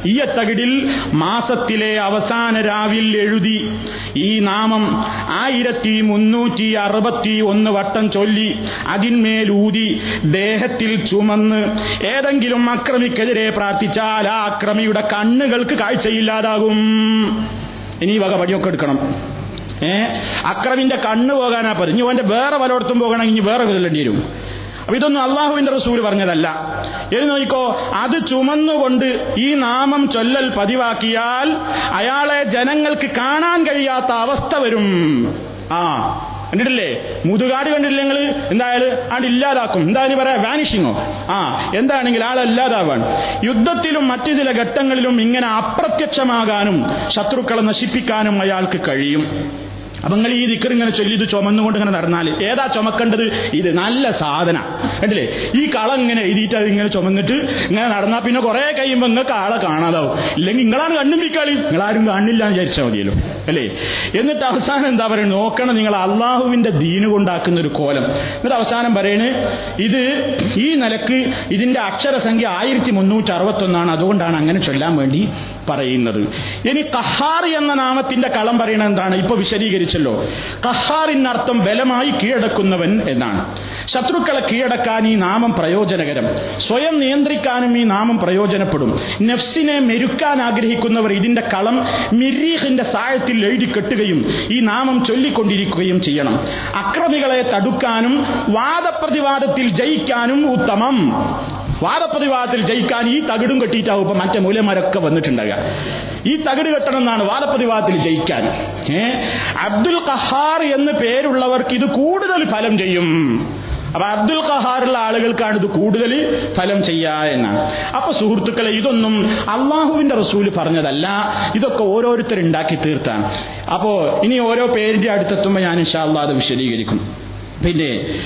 ഈയത്തകിടിൽ മാസത്തിലെ അവസാന രാവിൽ എഴുതി. ഈ നാമം ആയിരത്തി മുന്നൂറ്റി അറുപത്തി ഒന്ന് വട്ടം ചൊല്ലി അതിന്മേലൂതി ദേഹത്തിൽ ചുമന്ന് ഏതെങ്കിലും അക്രമിക്കെതിരെ പ്രാർത്ഥിച്ചാൽ ആ അക്രമിയുടെ കണ്ണുകൾക്ക് കാഴ്ചയില്ലാതാകും. ഇനി വക പടിയൊക്കെ എടുക്കണം. ഏ? അക്രമിന്റെ കണ്ണ് പോകാനാ പറഞ്ഞു ഓന്റെ വേറെ പലയിടത്തും പോകണമെങ്കിൽ ഇനി വേറെ കൊല്ലേണ്ടി വരും. അപ്പൊ ഇതൊന്നും അള്ളാഹുവിന്റെ റസൂൽ പറഞ്ഞതല്ല. എഴുതി നോക്കിക്കോ അത് ചുമന്നുകൊണ്ട് ഈ നാമം ചൊല്ലൽ പതിവാക്കിയാൽ അയാളെ ജനങ്ങൾക്ക് കാണാൻ കഴിയാത്ത അവസ്ഥ വരും. ആ കണ്ടിട്ടില്ലേ? മുതുകാട് കണ്ടിട്ടില്ല നിങ്ങൾ എന്തായാലും ആണ്ട് ഇല്ലാതാക്കും. എന്തായാലും പറയാ? വാനിഷിങ്ങോ ആ എന്താണെങ്കിൽ ആളെ ഇല്ലാതാവാൻ യുദ്ധത്തിലും മറ്റു ചില ഘട്ടങ്ങളിലും ഇങ്ങനെ അപ്രത്യക്ഷമാകാനും ശത്രുക്കളെ നശിപ്പിക്കാനും അയാൾക്ക് കഴിയും. അപ്പൊ നിങ്ങൾ ഈ ദിക്കർ ഇങ്ങനെ ചൊല്ലി ഇത് ചുമന്നുകൊണ്ട് ഇങ്ങനെ നടന്നാൽ ഏതാ ചുമക്കേണ്ടത്? ഇത് നല്ല സാധന. കണ്ടില്ലേ? ഈ കള ഇങ്ങനെ എഴുതിയിട്ട് അത് ഇങ്ങനെ ചുമന്നിട്ട് ഇങ്ങനെ നടന്നാൽ പിന്നെ കുറെ കഴിയുമ്പോൾ നിങ്ങൾക്ക് ആളെ കാണാതാവും. ഇല്ലെങ്കിൽ നിങ്ങളാണ് കണ്ണും നിങ്ങളാരും കാണില്ല എന്ന് വിചാരിച്ചാൽ മതിയല്ലോ. അല്ലേ? എന്നിട്ട് അവസാനം എന്താ പറയുക നോക്കണം നിങ്ങൾ അള്ളാഹുവിന്റെ ദീന് കൊണ്ടാക്കുന്ന ഒരു കോലം. എന്നിട്ട് അവസാനം പറയണ് ഇത് ഈ നിലയ്ക്ക് ഇതിന്റെ അക്ഷരസംഖ്യ ആയിരത്തി മുന്നൂറ്റി അറുപത്തൊന്നാണ് അതുകൊണ്ടാണ് അങ്ങനെ ചൊല്ലാൻ വേണ്ടി പറയുന്നത്. ഇനി കഹാർ എന്ന നാമത്തിന്റെ കളം പറയുന്നത് എന്താണ്? ഇപ്പൊ വിശദീകരിച്ചല്ലോ കഹാറിനർത്ഥം ബലമായി കീഴടക്കുന്നവൻ എന്നാണ്. ശത്രുക്കളെ കീഴടക്കാൻ ഈ നാമം പ്രയോജനകരം. സ്വയം നിയന്ത്രിക്കാനും ഈ നാമം പ്രയോജനപ്പെടും. നെഫ്സിനെ മെരുക്കാൻ ആഗ്രഹിക്കുന്നവർ ഇതിന്റെ കളം മിരീഹിന്റെ സായത്തിൽ എഴുതി കെട്ടുകയും ഈ നാമം ചൊല്ലിക്കൊണ്ടിരിക്കുകയും ചെയ്യണം. അക്രമികളെ തടുക്കാനും വാദപ്രതിവാദത്തിൽ ജയിക്കാനും ഉത്തമം. വാദപ്രതിവാദത്തിൽ ജയിക്കാൻ ഈ തകിടും കെട്ടിയിട്ടാവും ഇപ്പൊ മറ്റേ മൂലന്മാരൊക്കെ വന്നിട്ടുണ്ടാകുക ഈ തകിട് കെട്ടണം എന്നാണ് വാദപ്രതിവാദത്തിൽ ജയിക്കാൻ. ഏ? അബ്ദുൽ കഹാർ എന്ന് പേരുള്ളവർക്ക് ഇത് കൂടുതൽ ഫലം ചെയ്യും. അപ്പൊ അബ്ദുൽ ഖഹാറുള്ള ആളുകൾക്കാണ് ഇത് കൂടുതൽ ഫലം ചെയ്യുക എന്നാണ്. അപ്പൊ സുഹൃത്തുക്കളെ ഇതൊന്നും അള്ളാഹുവിന്റെ റസൂൽ പറഞ്ഞതല്ല. ഇതൊക്കെ ഓരോരുത്തർ ഉണ്ടാക്കി തീർത്താണ്. അപ്പോ ഇനി ഓരോ പേരിന്റെ അടുത്തെത്തുമ്പോൾ ഞാൻ ഇൻഷാല്ലാ അത് വിശദീകരിക്കും. പിന്നെ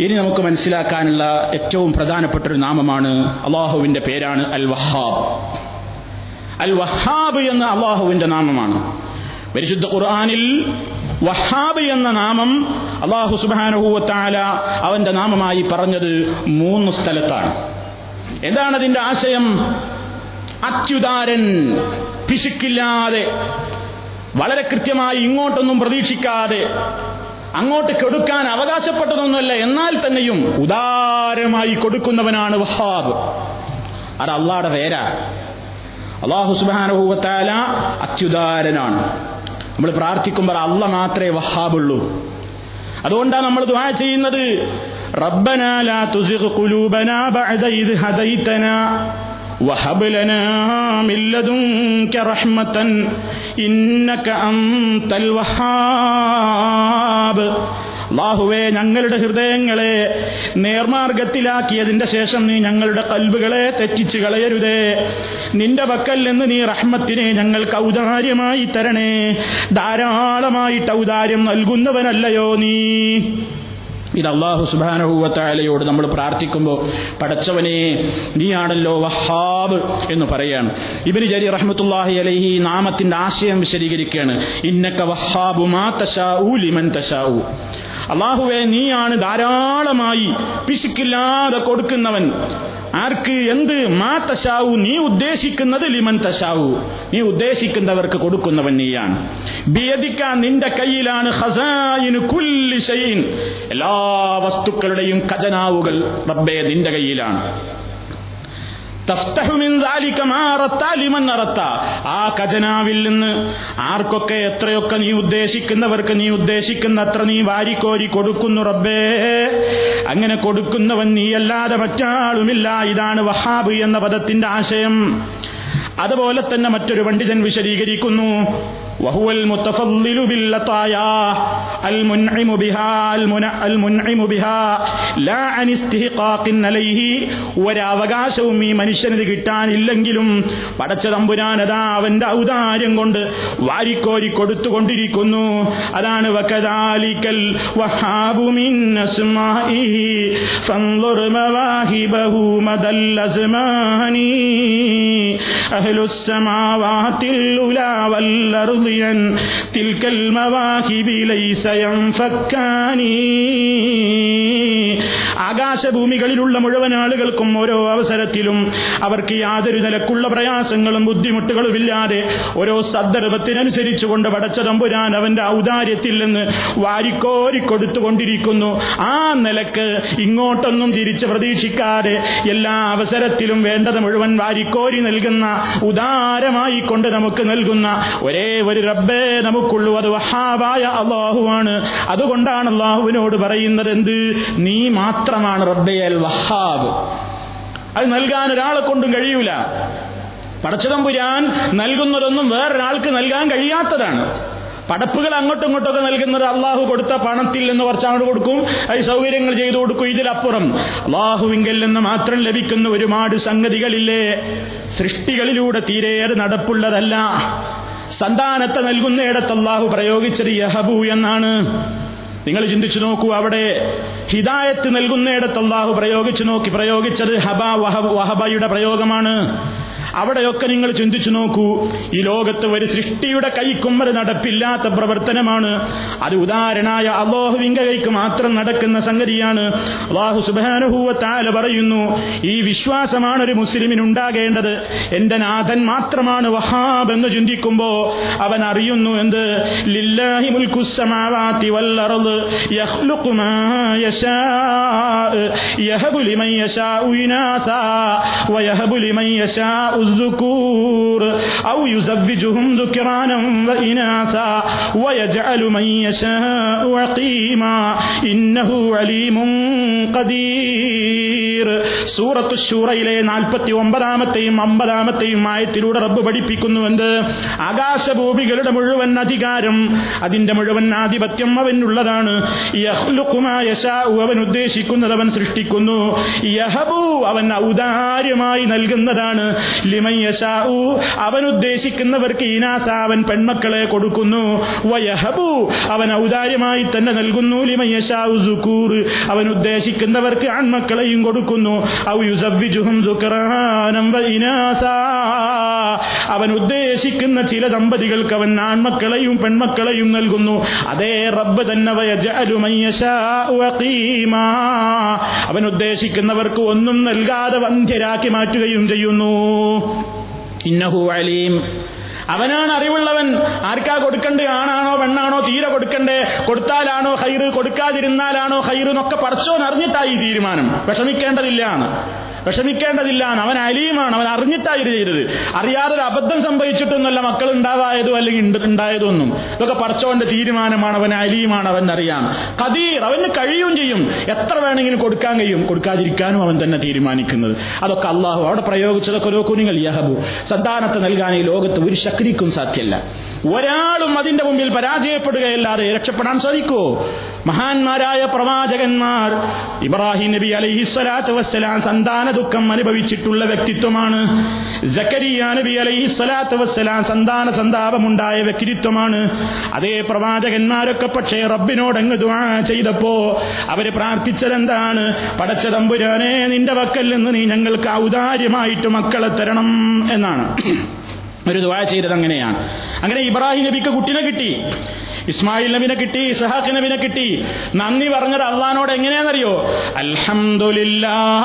ഇനി നമുക്ക് മനസ്സിലാക്കാനുള്ള ഏറ്റവും പ്രധാനപ്പെട്ട ഒരു നാമമാണ് അള്ളാഹുവിന്റെ പേരാണ് അൽ വഹാബ് അൽ വഹാബ് എന്ന അള്ളാഹുവിന്റെ നാമമാണ്. പരിശുദ്ധ ഖുർആാനിൽ വഹാബ് എന്ന നാമം അള്ളാഹു സുബാനുഭൂവത്താല അവന്റെ നാമമായി പറഞ്ഞത് മൂന്ന് സ്ഥലത്താണ്. എന്താണ് അതിന്റെ ആശയം? അത്യുദാരൻ പിശുക്കില്ലാതെ വളരെ കൃത്യമായി ഇങ്ങോട്ടൊന്നും പ്രതീക്ഷിക്കാതെ അങ്ങോട്ട് കൊടുക്കാൻ അവകാശപ്പെട്ടതൊന്നുമല്ല എന്നാൽ തന്നെയും ഉദാരമായി കൊടുക്കുന്നവനാണ് വഹാബ്. അത് അള്ളാടെ പേരാ. അള്ളാഹു സുബാനുഭൂവത്താല അത്യുദാരനാണ്. നമ്മൾ പ്രാർത്ഥിക്കുമ്പോൾ അള്ള മാത്രമേ വഹാബുള്ളൂ. അതുകൊണ്ടാണ് നമ്മൾ ദുആ ചെയ്യുന്നത്. റബ്ബനാ ലാ തുസിഖ് ഖുലൂബനാ ബഅദ ഇദ് ഹദൈതനാ. وهب لنا من لدنك رحمة إنك أنت الوهاب അള്ളാഹുവേ ഞങ്ങളുടെ ഹൃദയങ്ങളെ നേർമാർഗത്തിലാക്കിയതിന്റെ ശേഷം നീ ഞങ്ങളുടെ കൽബുകളെ തെറ്റിച്ചു കളയരുതേ നിന്റെ പക്കൽ നിന്ന് നീ റഹ്മത്തിനെ ഞങ്ങൾക്ക് ഔദാര്യമായി തരണേ ധാരാളമായിട്ട് ഔദാര്യം നൽകുന്നവനല്ലയോ നീ ഇത് അള്ളാഹു സുബാനഹൂവത്തായാലയോട് നമ്മൾ പ്രാർത്ഥിക്കുമ്പോൾ പടച്ചവനെ നീയാണല്ലോ വഹാബ് എന്ന് പറയാണ്. ഇബിന് ജരി റഹ്മത്തുല്ലാഹി അലൈഹി നാമത്തിന്റെ ആശയം വിശദീകരിക്കുകയാണ്. ഇന്നക്ക വഹാബു മാ തശാഊ ലിമൻ തശാഉ അള്ളാഹുവെ നീയാണ് ധാരാളമായി പിശുക്കില്ലാതെ കൊടുക്കുന്നവൻ. ആർക്ക് എന്ത് മാ തശാവു നീ ഉദ്ദേശിക്കുന്നത് ലിമൻ തശാവു. നീ ഉദ്ദേശിക്കുന്നവർക്ക് കൊടുക്കുന്നവൻ നീയാണ്. നിന്റെ കയ്യിലാണ് ഖസായിനു കുല്ലി എല്ലാ വസ്തുക്കളുടെയും ഖജനാവുകൾ റബ്ബേ നിന്റെ കയ്യിലാണ്. ആ ഖജനാവിൽ നിന്ന് ആർക്കൊക്കെ എത്രയൊക്കെ നീ ഉദ്ദേശിക്കുന്നവർക്ക് നീ ഉദ്ദേശിക്കുന്ന അത്ര നീ വാരിക്കോരി കൊടുക്കുന്നു റബ്ബേ. അങ്ങനെ കൊടുക്കുന്നവൻ നീയല്ലാതെ മറ്റാളുമില്ല. ഇതാണ് വഹാബ് എന്ന പദത്തിന്റെ ആശയം. അതുപോലെ തന്നെ മറ്റൊരു പണ്ഡിതൻ വിശദീകരിക്കുന്നു. وهو المتفضل باللطايا المنعم بها المنع المنعم بها لا عن استحقاق عليه ഒരവകാശവും ഈ മനുഷ്യനത് കിട്ടാനില്ലെങ്കിലും പടച്ച തമ്പുരാനതാ അവന്റെ ഔദാര്യം കൊണ്ട് വാരിക്കോരി കൊടുത്തുകൊണ്ടിരിക്കുന്നു അതാണ് വകദാലിക്കൽ വഹാബു മിൻ അസ്മാഇഹി ഫൻദുർ മവാഹിബഹു മദൽ അസ്മാനി അഹ്ലുസ് സമാവാതിൽ ഉലാ വൽ أرض تلك المواهب ليس ينفكاني ആകാശഭൂമികളിലുള്ള മുഴുവൻ ആളുകൾക്കും ഓരോ അവസരത്തിലും അവർക്ക് യാതൊരു നിലക്കുള്ള പ്രയാസങ്ങളും ബുദ്ധിമുട്ടുകളും ഇല്ലാതെ ഓരോ സന്ദർഭത്തിനനുസരിച്ചുകൊണ്ട് പടച്ച തമ്പുരാൻ അവന്റെ ഔദാര്യത്തിൽ നിന്ന് വാരിക്കോരി കൊടുത്തുകൊണ്ടിരിക്കുന്നു ആ നിലക്ക് ഇങ്ങോട്ടൊന്നും തിരിച്ച് പ്രതീക്ഷിക്കാതെ എല്ലാ അവസരത്തിലും വേണ്ടത് മുഴുവൻ വാരിക്കോരി നൽകുന്ന ഉദാരമായി കൊണ്ട് നമുക്ക് നൽകുന്ന ഒരേ ഒരു റബ്ബേ നമുക്കുള്ളൂ. അത് വഹാബായ അള്ളാഹുവാണ്. അതുകൊണ്ടാണ് അള്ളാഹുവിനോട് പറയുന്നത് എന്ത് നീ മാത്രമാണ് റബ്ബേ അൽ വഹാബ് അത് നൽകാൻ ഒരാളെ കൊണ്ടും കഴിയൂല. പടച്ചതമ്പുരാൻ നൽകുന്നതൊന്നും വേറൊരാൾക്ക് നൽകാൻ കഴിയാത്തതാണ്. പടപ്പുകൾ അങ്ങോട്ടും ഇങ്ങോട്ടൊക്കെ നൽകുന്നത് അള്ളാഹു കൊടുത്ത പണത്തിൽ നിന്ന് കുറച്ച് അങ്ങോട്ട് കൊടുക്കും. അത് സൗകര്യങ്ങൾ ചെയ്തു കൊടുക്കും ഇതിലപ്പുറം. അള്ളാഹുവിങ്കിൽ നിന്ന് മാത്രം ലഭിക്കുന്ന ഒരുപാട് സംഗതികളില്ലേ? സൃഷ്ടികളിലൂടെ തീരെ നടപ്പുള്ളതല്ല. സന്താനത്തെ നൽകുന്നയിടത്ത് അള്ളാഹു പ്രയോഗിച്ചത് യഹബു എന്നാണ്. നിങ്ങൾ ചിന്തിച്ചു നോക്കൂ അവിടെ ഹിദായത്ത് നൽകുന്നയിടത്ത് അള്ളാഹു പ്രയോഗിച്ചു നോക്കി പ്രയോഗിച്ചത് ഹബ വഹബ വഹബയുടെ പ്രയോഗമാണ്. അവിടെയൊക്കെ നിങ്ങൾ ചിന്തിച്ചു നോക്കൂ. ഈ ലോകത്ത് ഒരു സൃഷ്ടിയുടെ കൈക്കുമ്മത് നടപ്പില്ലാത്ത പ്രവർത്തനമാണ്. അത് ഉദാഹരണായ അള്ളാഹുവിന്റെ കൈക്ക് മാത്രം നടക്കുന്ന സംഗതിയാണ്. അള്ളാഹു സുബാനുഭൂവത്താല പറയുന്നു ഈ വിശ്വാസമാണ് ഒരു മുസ്ലിമിന് ഉണ്ടാകേണ്ടത്. എന്റെ നാഥൻ മാത്രമാണ് വഹാബ് എന്ന് ചിന്തിക്കുമ്പോ അവൻ അറിയുന്നു എന്ത്? ലില്ലാഹി മുൽക്കുസമാവാത്തി വല്ലറത് الذكور أو يزوجهم ذكرانا وإناثا ويجعل من يشاء عقيما إنه عليم قدير സൂറത്തു ഷൂറയിലെ നാൽപ്പത്തി ഒമ്പതാമത്തെയും അമ്പതാമത്തെയും ആയത്തിലൂടെ റബ്ബ് പഠിപ്പിക്കുന്നുവെന്ന് ആകാശഭൂമികളുടെ മുഴുവൻ അധികാരം അതിന്റെ മുഴുവൻ ആധിപത്യം അവനുള്ളതാണ് അവൻ ഉദ്ദേശിക്കുന്നത് അവൻ സൃഷ്ടിക്കുന്നു യഹബു അവൻ ഔദാര്യമായി നൽകുന്നതാണ് ലിമയ്യശാഉ അവൻ ഉദ്ദേശിക്കുന്നവർക്ക് ഈനാസ അവൻ പെൺമക്കളെ കൊടുക്കുന്നു. വയഹബു അവൻ ഔദാര്യമായി തന്നെ നൽകുന്നു. ലിമയ്യശാഉ സുക്കൂർ അവൻ ഉദ്ദേശിക്കുന്നവർക്ക് ആൺമക്കളെയും കൊടുക്കുന്നു. ഔ അവൻ ഉദ്ദേശിക്കുന്ന ചില ദമ്പതികൾക്ക് അവൻ ആൺമക്കളെയും പെൺമക്കളെയും നൽകുന്നു. അതേ റബ്ബ് തന്നെ അവൻ ഉദ്ദേശിക്കുന്നവർക്ക് ഒന്നും നൽകാതെ വന്ധ്യരാക്കി മാറ്റുകയും ചെയ്യുന്നു. ഇന്നഹു അലീം. അവനാണ് അറിവുള്ളവൻ. ആർക്കാ കൊടുക്കണ്ടേ? ആണാണോ പെണ്ണാണോ തീരെ കൊടുക്കണ്ടേ? കൊടുത്താലാണോ ഹൈറ്? കൊടുക്കാതിരുന്നാലാണോ ഹൈറ്? എന്നൊക്കെ പടച്ചോൻ അറിഞ്ഞിട്ടായി തീരുമാനം. വിഷമിക്കേണ്ടതില്ല. വിഷമിക്കേണ്ടതില്ല. അവൻ അലീമാണ്. അവൻ അറിഞ്ഞിട്ടായി ചെയ്തത്. അറിയാതെ ഒരു അബദ്ധം സംഭവിച്ചിട്ടൊന്നുമല്ല മക്കൾ ഉണ്ടാവായതോ അല്ലെങ്കിൽ ഉണ്ടായതൊന്നും. ഇതൊക്കെ പടച്ചവന്റെ തീരുമാനമാണ് അവൻ അലീമാണ് അവൻ അറിയാം കദീർ അവന് കഴിയും ചെയ്യും. എത്ര വേണമെങ്കിലും കൊടുക്കാൻ കഴിയും. കൊടുക്കാതിരിക്കാനും അവൻ തന്നെ തീരുമാനിക്കുന്നത്. അതൊക്കെ അള്ളാഹു അവിടെ പ്രയോഗിച്ചതൊക്കെ ഓരോ കുനികൾ യഹബു. സന്താനത്തെ നൽകാൻ ഈ ലോകത്ത് ഒരു ശക്തിക്കും സാധ്യമല്ല ഒരാളും അതിന്റെ മുമ്പിൽ പരാജയപ്പെടുകയല്ലാതെ രക്ഷപ്പെടാൻ സാധിക്കുമോ മഹാന്മാരായ പ്രവാചകന്മാർ ഇബ്രാഹിം നബി അലൈഹി സ്വലാത്തു വസ്സലാം സന്താന ദുഃഖം അനുഭവിച്ചിട്ടുള്ള വ്യക്തിത്വമാണ്. ജക്കരിയ നബി അലൈഹി സ്വലാത്തു വസ്സലാം സന്താന സന്താപമുണ്ടായ വ്യക്തിത്വമാണ്. അതേ പ്രവാചകന്മാരൊക്കെ പക്ഷേ റബ്ബിനോടങ്ങ് ദുആ ചെയ്തപ്പോ അവർ പ്രാർത്ഥിച്ചതെന്താണ്? പടച്ച തമ്പുരാനെ നിന്റെ വക്കൽ നിന്ന് നീ ഞങ്ങൾക്ക് ഔദാര്യമായിട്ട് മക്കളെ തരണം എന്നാണ്. ഒരു ദുആ ചെയ്തത് അങ്ങനെയാണ്. അങ്ങനെ ഇബ്രാഹിം നബിക്ക് കുട്ടിനെ കിട്ടി. ഇസ്മായിൽ നബിനെ കിട്ടി ഇസഹാഖ് നബിനെ കിട്ടി. നന്ദി പറഞ്ഞത് അള്ളഹാനോട് എങ്ങനെയാണെന്നറിയോ? അൽഹംദുലില്ലാ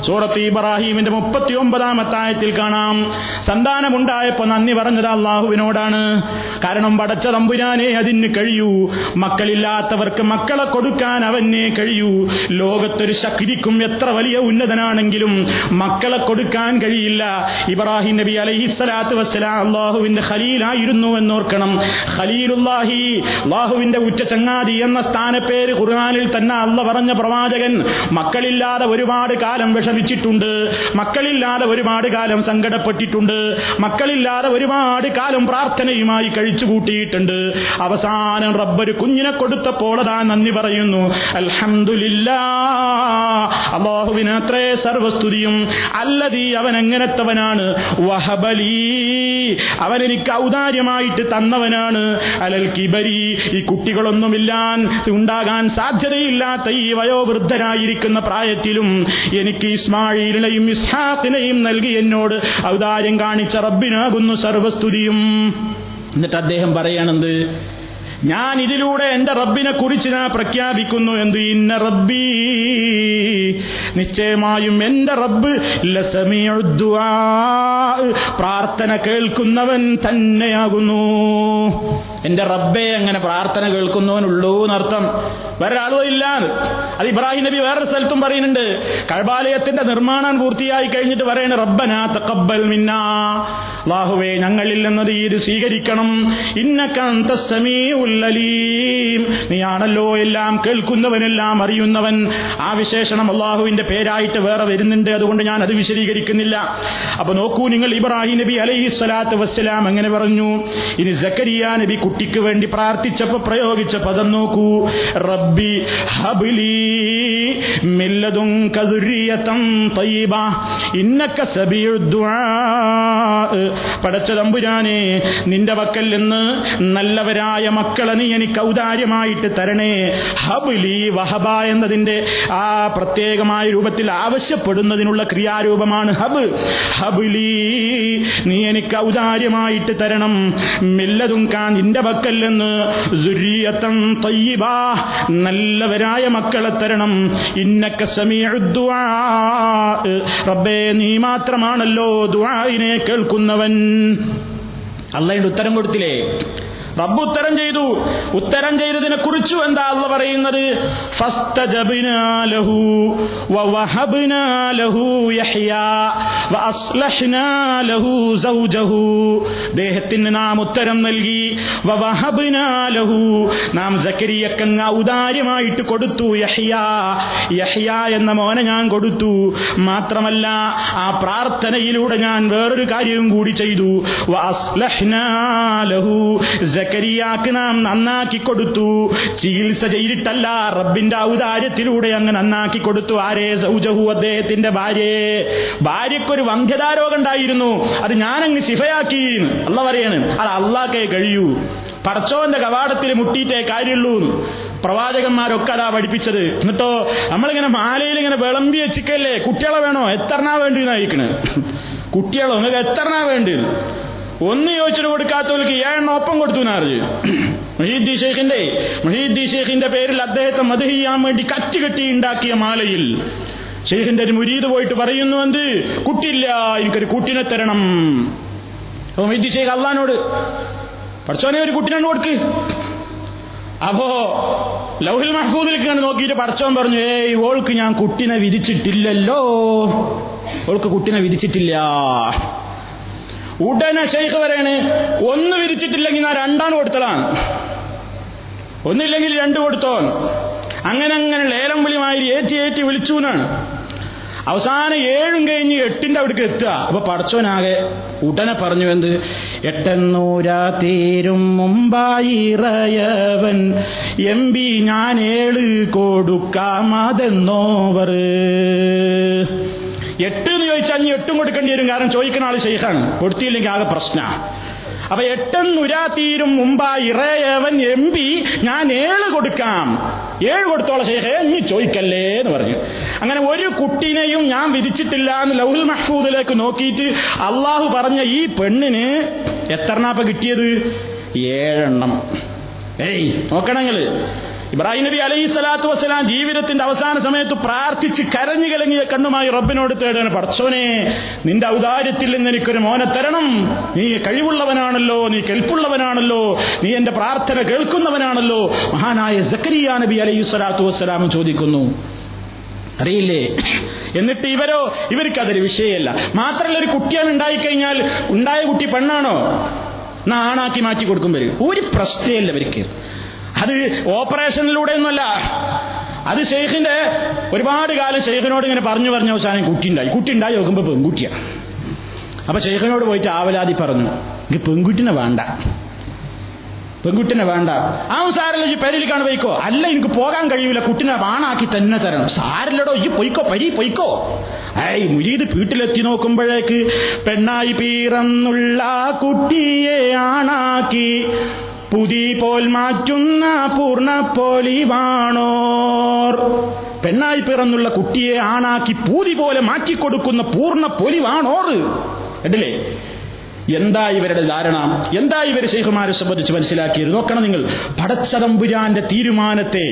സൂറത്ത് ഇബ്രാഹിമിന്റെ മുപ്പത്തി ഒമ്പതാമത്തെ ആയത്തിൽ കാണാം. സന്താനമുണ്ടായപ്പോ നന്ദി പറഞ്ഞത് അള്ളാഹുവിനോടാണ്. കാരണം പടച്ച തമ്പുരാനെ അതിന് കഴിയൂ. മക്കളില്ലാത്തവർക്ക് മക്കളെ കൊടുക്കാൻ അവനെ കഴിയൂ. ലോകത്തൊരു ശക്തിക്കും എത്ര വലിയ ഉന്നതനാണെങ്കിലും മക്കളെ കൊടുക്കാൻ കഴിയില്ല. ഇബ്രാഹിം നബി അലൈഹിസ്സലാത്തു വസ്സലാം അള്ളാഹുവിന്റെ ഖലീലായിരുന്നു എന്നോർക്കണം. ഖലീലുല്ലാഹി അള്ളാഹുവിന്റെ ഉച്ച ചങ്ങാതി എന്ന സ്ഥാനപ്പേര് ഖുർആാനിൽ തന്നെ അള്ള പറഞ്ഞ പ്രവാചകൻ മക്കളില്ലാതെ ഒരുപാട് കാലം വിഷമിച്ചിട്ടുണ്ട്. മക്കളില്ലാതെ ഒരുപാട് കാലം സങ്കടപ്പെട്ടിട്ടുണ്ട്. മക്കളില്ലാതെ ഒരുപാട് കാലം പ്രാർത്ഥനയുമായി കഴിച്ചു കൂട്ടിയിട്ടുണ്ട് അവസാനം റബ്ബര് കുഞ്ഞിനെ കൊടുത്തപ്പോൾ നന്ദി പറയുന്നു. അൽഹംദുലില്ലാ അള്ളാഹുവിന് അത്രേ സർവസ്തുതിയും അല്ലതീ അവൻ എങ്ങനത്തവനാണ് വഹബലീ. അവൻ എനിക്ക് ഔദാര്യമായിട്ട് തന്നവനാണ്. അലൽ കിബരി ഈ കുട്ടികളൊന്നുമില്ലാൻ ഉണ്ടാകാൻ സാധ്യതയില്ലാത്ത ഈ വയോവൃദ്ധരായിരിക്കുന്ന പ്രായത്തിലും എനിക്ക് ഇസ്മായിലിനെയും ഇസ്ഹാഖിനെയും നൽകി എന്നോട് ഔദാര്യം കാണിച്ച റബ്ബിനാകുന്നു സർവസ്തുതിയും. എന്നിട്ട് അദ്ദേഹം പറയണത് ഞാൻ ഇതിലൂടെ എന്റെ റബ്ബിനെ കുറിച്ച് ഞാൻ പ്രഖ്യാപിക്കുന്നു എന്ത്? ഇന്ന റബ്ബി. നിശ്ചയമായും എന്റെ റബ്ബ്. പ്രാർത്ഥന കേൾക്കുന്നവൻ തന്നെയാകുന്നു. എന്റെ റബ്ബെ അങ്ങനെ പ്രാർത്ഥന കേൾക്കുന്നവനുള്ളൂ എന്നർത്ഥം. വേറൊരാളോ ഇല്ലാന്ന് ഇല്ല. അത് ഇബ്രാഹിം നബി വേറൊരു സ്ഥലത്തും പറയുന്നുണ്ട്. കഴബാലയത്തിന്റെ നിർമ്മാണം പൂർത്തിയായി കഴിഞ്ഞിട്ട് പറയണ റബ്ബന തക്കബൽ മിന്നാ. അല്ലാഹുവേ ഞങ്ങളിൽ നിന്നത് ഈ സ്വീകരിക്കണം. ഇന്നക അൻതസ് സമീഉൽ അലീം. നീയാണല്ലോ എല്ലാം കേൾക്കുന്നവനെല്ലാം അറിയുന്നവൻ. ആ വിശേഷണം അള്ളാഹുവിന്റെ പേരായിട്ട് വേറെ വരുന്നുണ്ട്. അതുകൊണ്ട് ഞാൻ അത് വിശദീകരിക്കുന്നില്ല. അപ്പൊ നോക്കൂ നിങ്ങൾ ഇബ്രാഹിം നബി അലൈഹി സ്വലാത്ത് വസ്സലാം അങ്ങനെ പറഞ്ഞു. ഇനി സക്കരിയ നബി കുട്ടിക്ക് വേണ്ടി പ്രാർത്ഥിച്ചപ്പോ പ്രയോഗിച്ച പദം നോക്കൂ. റബ്ബി ഹബിലി മില്ലതും പടച്ച തമ്പുരാനെ നിന്റെ വക്കൽ നിന്ന് നല്ലവരായ മക്കളെ നീ എനിക്ക് ഔദാര്യമായിട്ട് തരണേ. ഹബുലി വഹബ എന്നതിന്റെ ആ പ്രത്യേകമായ രൂപത്തിൽ ആവശ്യപ്പെടുന്നതിനുള്ള ക്രിയാരൂപമാണ് ഹബ്. ഹബുലി നീ എനിക്ക് ഔദാര്യമായിട്ട് തരണം. മില്ലതും കാൻ നിന്റെ പക്കൽ നിന്ന് ദുര്യത്തം തയ്യബാ. നല്ലവരായ മക്കളെ തരണം. ഇന്നക്ക സമീഅദ്ദുആ റബ്ബേ നീ മാത്രമാണല്ലോ ദുആയിനെ കേൾക്കുന്നവൻ. അള്ളയുടെ ഉത്തരം കൊടുത്തില്ലേ? റബ്ബ് ഉത്തരം ചെയ്തു. ഉത്തരം ചെയ്തതിനെ കുറിച്ചു എന്താ അല്ല പറയുന്നത്? ദേഹത്തിന് നാം ഉത്തരം നൽകി. നാം സക്കരിയക്കങ്ങ ഔദാര്യമായിട്ട് കൊടുത്തു യഹ്യാ. യഹ്യാ എന്ന മോനെ ഞാൻ കൊടുത്തു. മാത്രമല്ല ആ പ്രാർത്ഥനയിലൂടെ ഞാൻ വേറൊരു കാര്യവും കൂടി ചെയ്തു. സക്കരിയാക്ക് നാം നന്നാക്കി കൊടുത്തു. ചികിത്സ ചെയ്തിട്ടല്ല റബ്ബിന്റെ ഔദാര്യത്തിലൂടെ അങ്ങ് നന്നാക്കി കൊടുത്തു. ആരേ? സൗജഹു അദ്ദേഹത്തിന്റെ ഭാര്യയെ. ഭാര്യക്കൊരു വന്ധ്യതാരോഗം ഉണ്ടായിരുന്നു. അത് ഞാനങ്ങ് ശിഫയാക്കി. അല്ല പറയാണ് അത് അള്ളാക്കേ കഴിയൂ. പടച്ചോന്റെ കവാടത്തിൽ മുട്ടിയിട്ടേ കാര്യമുള്ളൂ. പ്രവാചകന്മാരൊക്കെ അതാ പഠിപ്പിച്ചത്. എന്നിട്ടോ നമ്മളിങ്ങനെ മാലയിൽ ഇങ്ങനെ വിളമ്പി വെച്ചിക്കല്ലേ കുട്ടികളെ വേണോ? എത്രണ്ണാ വേണ്ടി നയിക്കണ് കുട്ടികളോ നിങ്ങൾക്ക് എത്രണ്ണാ വേണ്ടി? ഒന്ന് ചോദിച്ചിട്ട് കൊടുക്കാത്തവർക്ക് ഏഴെണ്ണം ഒപ്പം കൊടുത്തു നാർജ് മഹീദ്ദി ഷെയ്ഖിന്റെ മഹീദ്ദി ഷെയ്ഖിന്റെ പേരിൽ അദ്ദേഹത്തെ മത് ചെയ്യാൻ വേണ്ടി കറ്റ് കെട്ടി ഉണ്ടാക്കിയ മാലയിൽ ഷെയ്ഖിന്റെ ഒരു മുരീദ് പോയിട്ട് പറയുന്നു എന്ത്? കുട്ടില്ല എനിക്കൊരു കുട്ടിനെ തരണം. മൊയ്തി ഷെയ്ഖ് അള്ളഹാനോട് പഠിച്ചോനെ ഒരു കുട്ടിനെ കൊടുക്ക്. അപ്പോ ലൗഹിൽ മഹബൂദിലേക്കാണ് നോക്കിയിട്ട് പഠിച്ചോൻ പറഞ്ഞു ഏയ് ഓൾക്ക് ഞാൻ കുട്ടിനെ വിധിച്ചിട്ടില്ലല്ലോ. ഓൾക്ക് കുട്ടിനെ വിധിച്ചിട്ടില്ല. ഉടനെ ഷെയ്ഖ് പറയാണ് ഒന്ന് വിരിച്ചിട്ടില്ലെങ്കിൽ ഞാൻ രണ്ടാണ് കൊടുത്തതാണ് ഒന്നില്ലെങ്കിൽ രണ്ട് കൊടുത്തോൻ. അങ്ങനെ അങ്ങനെ ലേലം വിളിമാതിരി ഏറ്റി ഏറ്റി വിളിച്ചു എന്നാണ്. അവസാനം ഏഴും കഴിഞ്ഞ് എട്ടിന്റെ അവിടേക്ക് എത്തുക. അപ്പൊ പടച്ചോനാകെ ഉടനെ പറഞ്ഞു എന്ത്? എട്ടെന്നൂരാ തീരും മുമ്പായിറയവൻ എം ബി ഞാൻ ഏഴ് കൊടുക്കാം അതെന്നോവർ. എട്ട് എന്ന് ചോദിച്ചാൽ നീ എട്ടും കൊടുക്കേണ്ടി വരും. കാരണം ചോദിക്കുന്ന ആൾ ഷെയ്ഖാണ് കൊടുത്തില്ലെങ്കിൽ ആകെ പ്രശ്ന. അപ്പൊ എട്ടെന്നുരാ ഉരാത്തീരും മുമ്പാ ഇറയവൻ എം പി ഞാൻ ഏഴ് കൊടുക്കാം. ഏഴ് കൊടുത്തോളെ ശൈഖേ നീ ചോദിക്കല്ലേ എന്ന് പറഞ്ഞു. അങ്ങനെ ഒരു കുട്ടിനെയും ഞാൻ വിധിച്ചിട്ടില്ല എന്ന് ലൗഹുൽ മഹ്ഫൂദിലേക്ക് നോക്കിയിട്ട് അള്ളാഹു പറഞ്ഞ ഈ പെണ്ണിന് എത്രണ്ണാപ്പ കിട്ടിയത്? ഏഴെണ്ണം. ഏയ് നോക്കണങ്ങൾ. ഇബ്രാഹിം നബി അലൈഹി സ്വലാത്തു വസ്സലാം ജീവിതത്തിന്റെ അവസാന സമയത്ത് പ്രാർത്ഥിച്ച് കരഞ്ഞു കലങ്ങിയ കണ്ണുമായി റബ്ബിനോട് തേടാണ് പടച്ചോനെ നിന്റെ ഔദാര്യത്തിൽ നിന്ന് എനിക്കൊരു മോനെ തരണം. നീ കഴിവുള്ളവനാണല്ലോ നീ കെൽപ്പുള്ളവനാണല്ലോ നീ എന്റെ പ്രാർത്ഥന കേൾക്കുന്നവനാണല്ലോ. മഹാനായ സക്കരിയ നബി അലൈഹി സ്വലാത്തു വസ്സലാം ചോദിക്കുന്നു അറിയില്ലേ? എന്നിട്ട് ഇവരോ ഇവർക്ക് അതൊരു വിഷയമല്ല. മാത്രമല്ല ഒരു കുട്ടിയാണ് ഉണ്ടായിക്കഴിഞ്ഞാൽ ഉണ്ടായ കുട്ടി പെണ്ണാണോ? എന്നാ ആണാക്കി മാറ്റി കൊടുക്കും വരും ഒരു പ്രശ്നമല്ല ഇവർക്ക്. അത് ഓപ്പറേഷനിലൂടെ ഒന്നുമല്ല അത് ഷെയ്ഖിന്റെ ഒരുപാട് കാലം ഷെയ്ഖിനോട് ഇങ്ങനെ പറഞ്ഞു പറഞ്ഞ അവസാനം കുട്ടി ഉണ്ടായി കുട്ടി ഉണ്ടായി നോക്കുമ്പോ പെൺകുട്ടിയാണ് അപ്പൊ ഷെയ്ഖിനോട് പോയിട്ട് ആവലാതി പറഞ്ഞു എനിക്ക് പെൺകുട്ടിനെ വേണ്ട. പെൺകുട്ടിനെ വേണ്ട. ആ സാരല്ല ഈ പെരലിക്കാണ് പോയിക്കോ. അല്ല എനിക്ക് പോകാൻ കഴിയൂല. കുട്ടിനെ വാണാക്കി തന്നെ തരണം. സാരല്ലടോ ഈ പൊയ്ക്കോ പരി പൊയ്ക്കോ. ഏയ് മുരീത് വീട്ടിലെത്തി നോക്കുമ്പോഴേക്ക് പെണ്ണായി പീറന്നുള്ള കുട്ടിയെ ആണാക്കി. പുതി പോൽ മാറ്റുന്ന പൂർണ പോലിവാണോർ. പെണ്ണായി പിറന്നുള്ള കുട്ടിയെ ആണാക്കി പൂതി പോലെ മാറ്റിക്കൊടുക്കുന്ന പൂർണ പൊലിവാണോർ. കേട്ടില്ലേ എന്താ ഇവരുടെ ധാരണ? എന്താ ഇവർ ശൈഖുമാരെ സംബന്ധിച്ച് മനസ്സിലാക്കിയത്? നോക്കണം നിങ്ങൾ. പടച്ചതമ്പുരാന്റെ തീരുമാനത്തെ.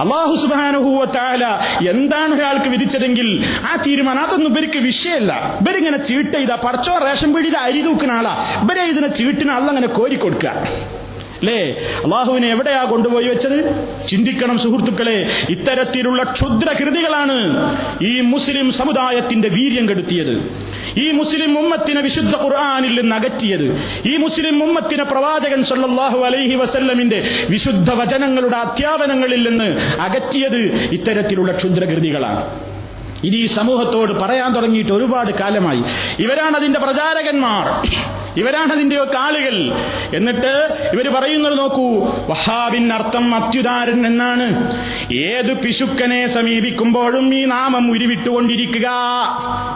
അള്ളാഹു സുബാനുഭൂവത്താല എന്താണ് ഒരാൾക്ക് വിധിച്ചതെങ്കിൽ ആ തീരുമാനം അതൊന്നും ഇവർക്ക് വിഷയമല്ല. ഇവരിങ്ങനെ ചീട്ട് ചെയ്താ പടച്ചോ റേഷൻ പീടിയിൽ അരി തൂക്കുന്ന ആളാ. ഇവരെ ഇതിനെ ചീട്ടിന് അള്ളങ്ങനെ കോരിക്കൊടുക്കുക. അല്ലേ അള്ളാഹുവിനെ എവിടെയാ കൊണ്ടുപോയി വെച്ചത്? ചിന്തിക്കണം സുഹൃത്തുക്കളെ ഇത്തരത്തിലുള്ള ക്ഷുദ്രകൃതികളാണ് ഈ മുസ്ലിം സമുദായത്തിന്റെ വീര്യം കെടുത്തിയത്. ഈ മുസ്ലിം ഉമ്മത്തിനെ വിശുദ്ധ ഖുർആാനിൽ നിന്ന് അകറ്റിയത്. ഈ മുസ്ലിം ഉമ്മത്തിനെ പ്രവാചകൻ സല്ലല്ലാഹു അലൈഹി വസല്ലമിന്റെ വിശുദ്ധ വചനങ്ങളുടെ അധ്യാപനങ്ങളിൽ നിന്ന് അകറ്റിയത് ഇത്തരത്തിലുള്ള ക്ഷുദ്രകൃതികളാണ്. ഇത് ഈ സമൂഹത്തോട് പറയാൻ തുടങ്ങിയിട്ട് ഒരുപാട് കാലമായി. ഇവരാണ് അതിന്റെ പ്രചാരകന്മാർ. ഇവരാണ് അതിന്റെയൊക്കെ ആളുകൾ എന്നിട്ട് ഇവർ പറയുന്നത് നോക്കൂ വഹാബിൻ അർത്ഥം അത്യുദാരൻ എന്നാണ്. ഏത് പിശുക്കനെ സമീപിക്കുമ്പോഴും ഈ നാമം ഉരുവിട്ടുകൊണ്ടിരിക്കുക.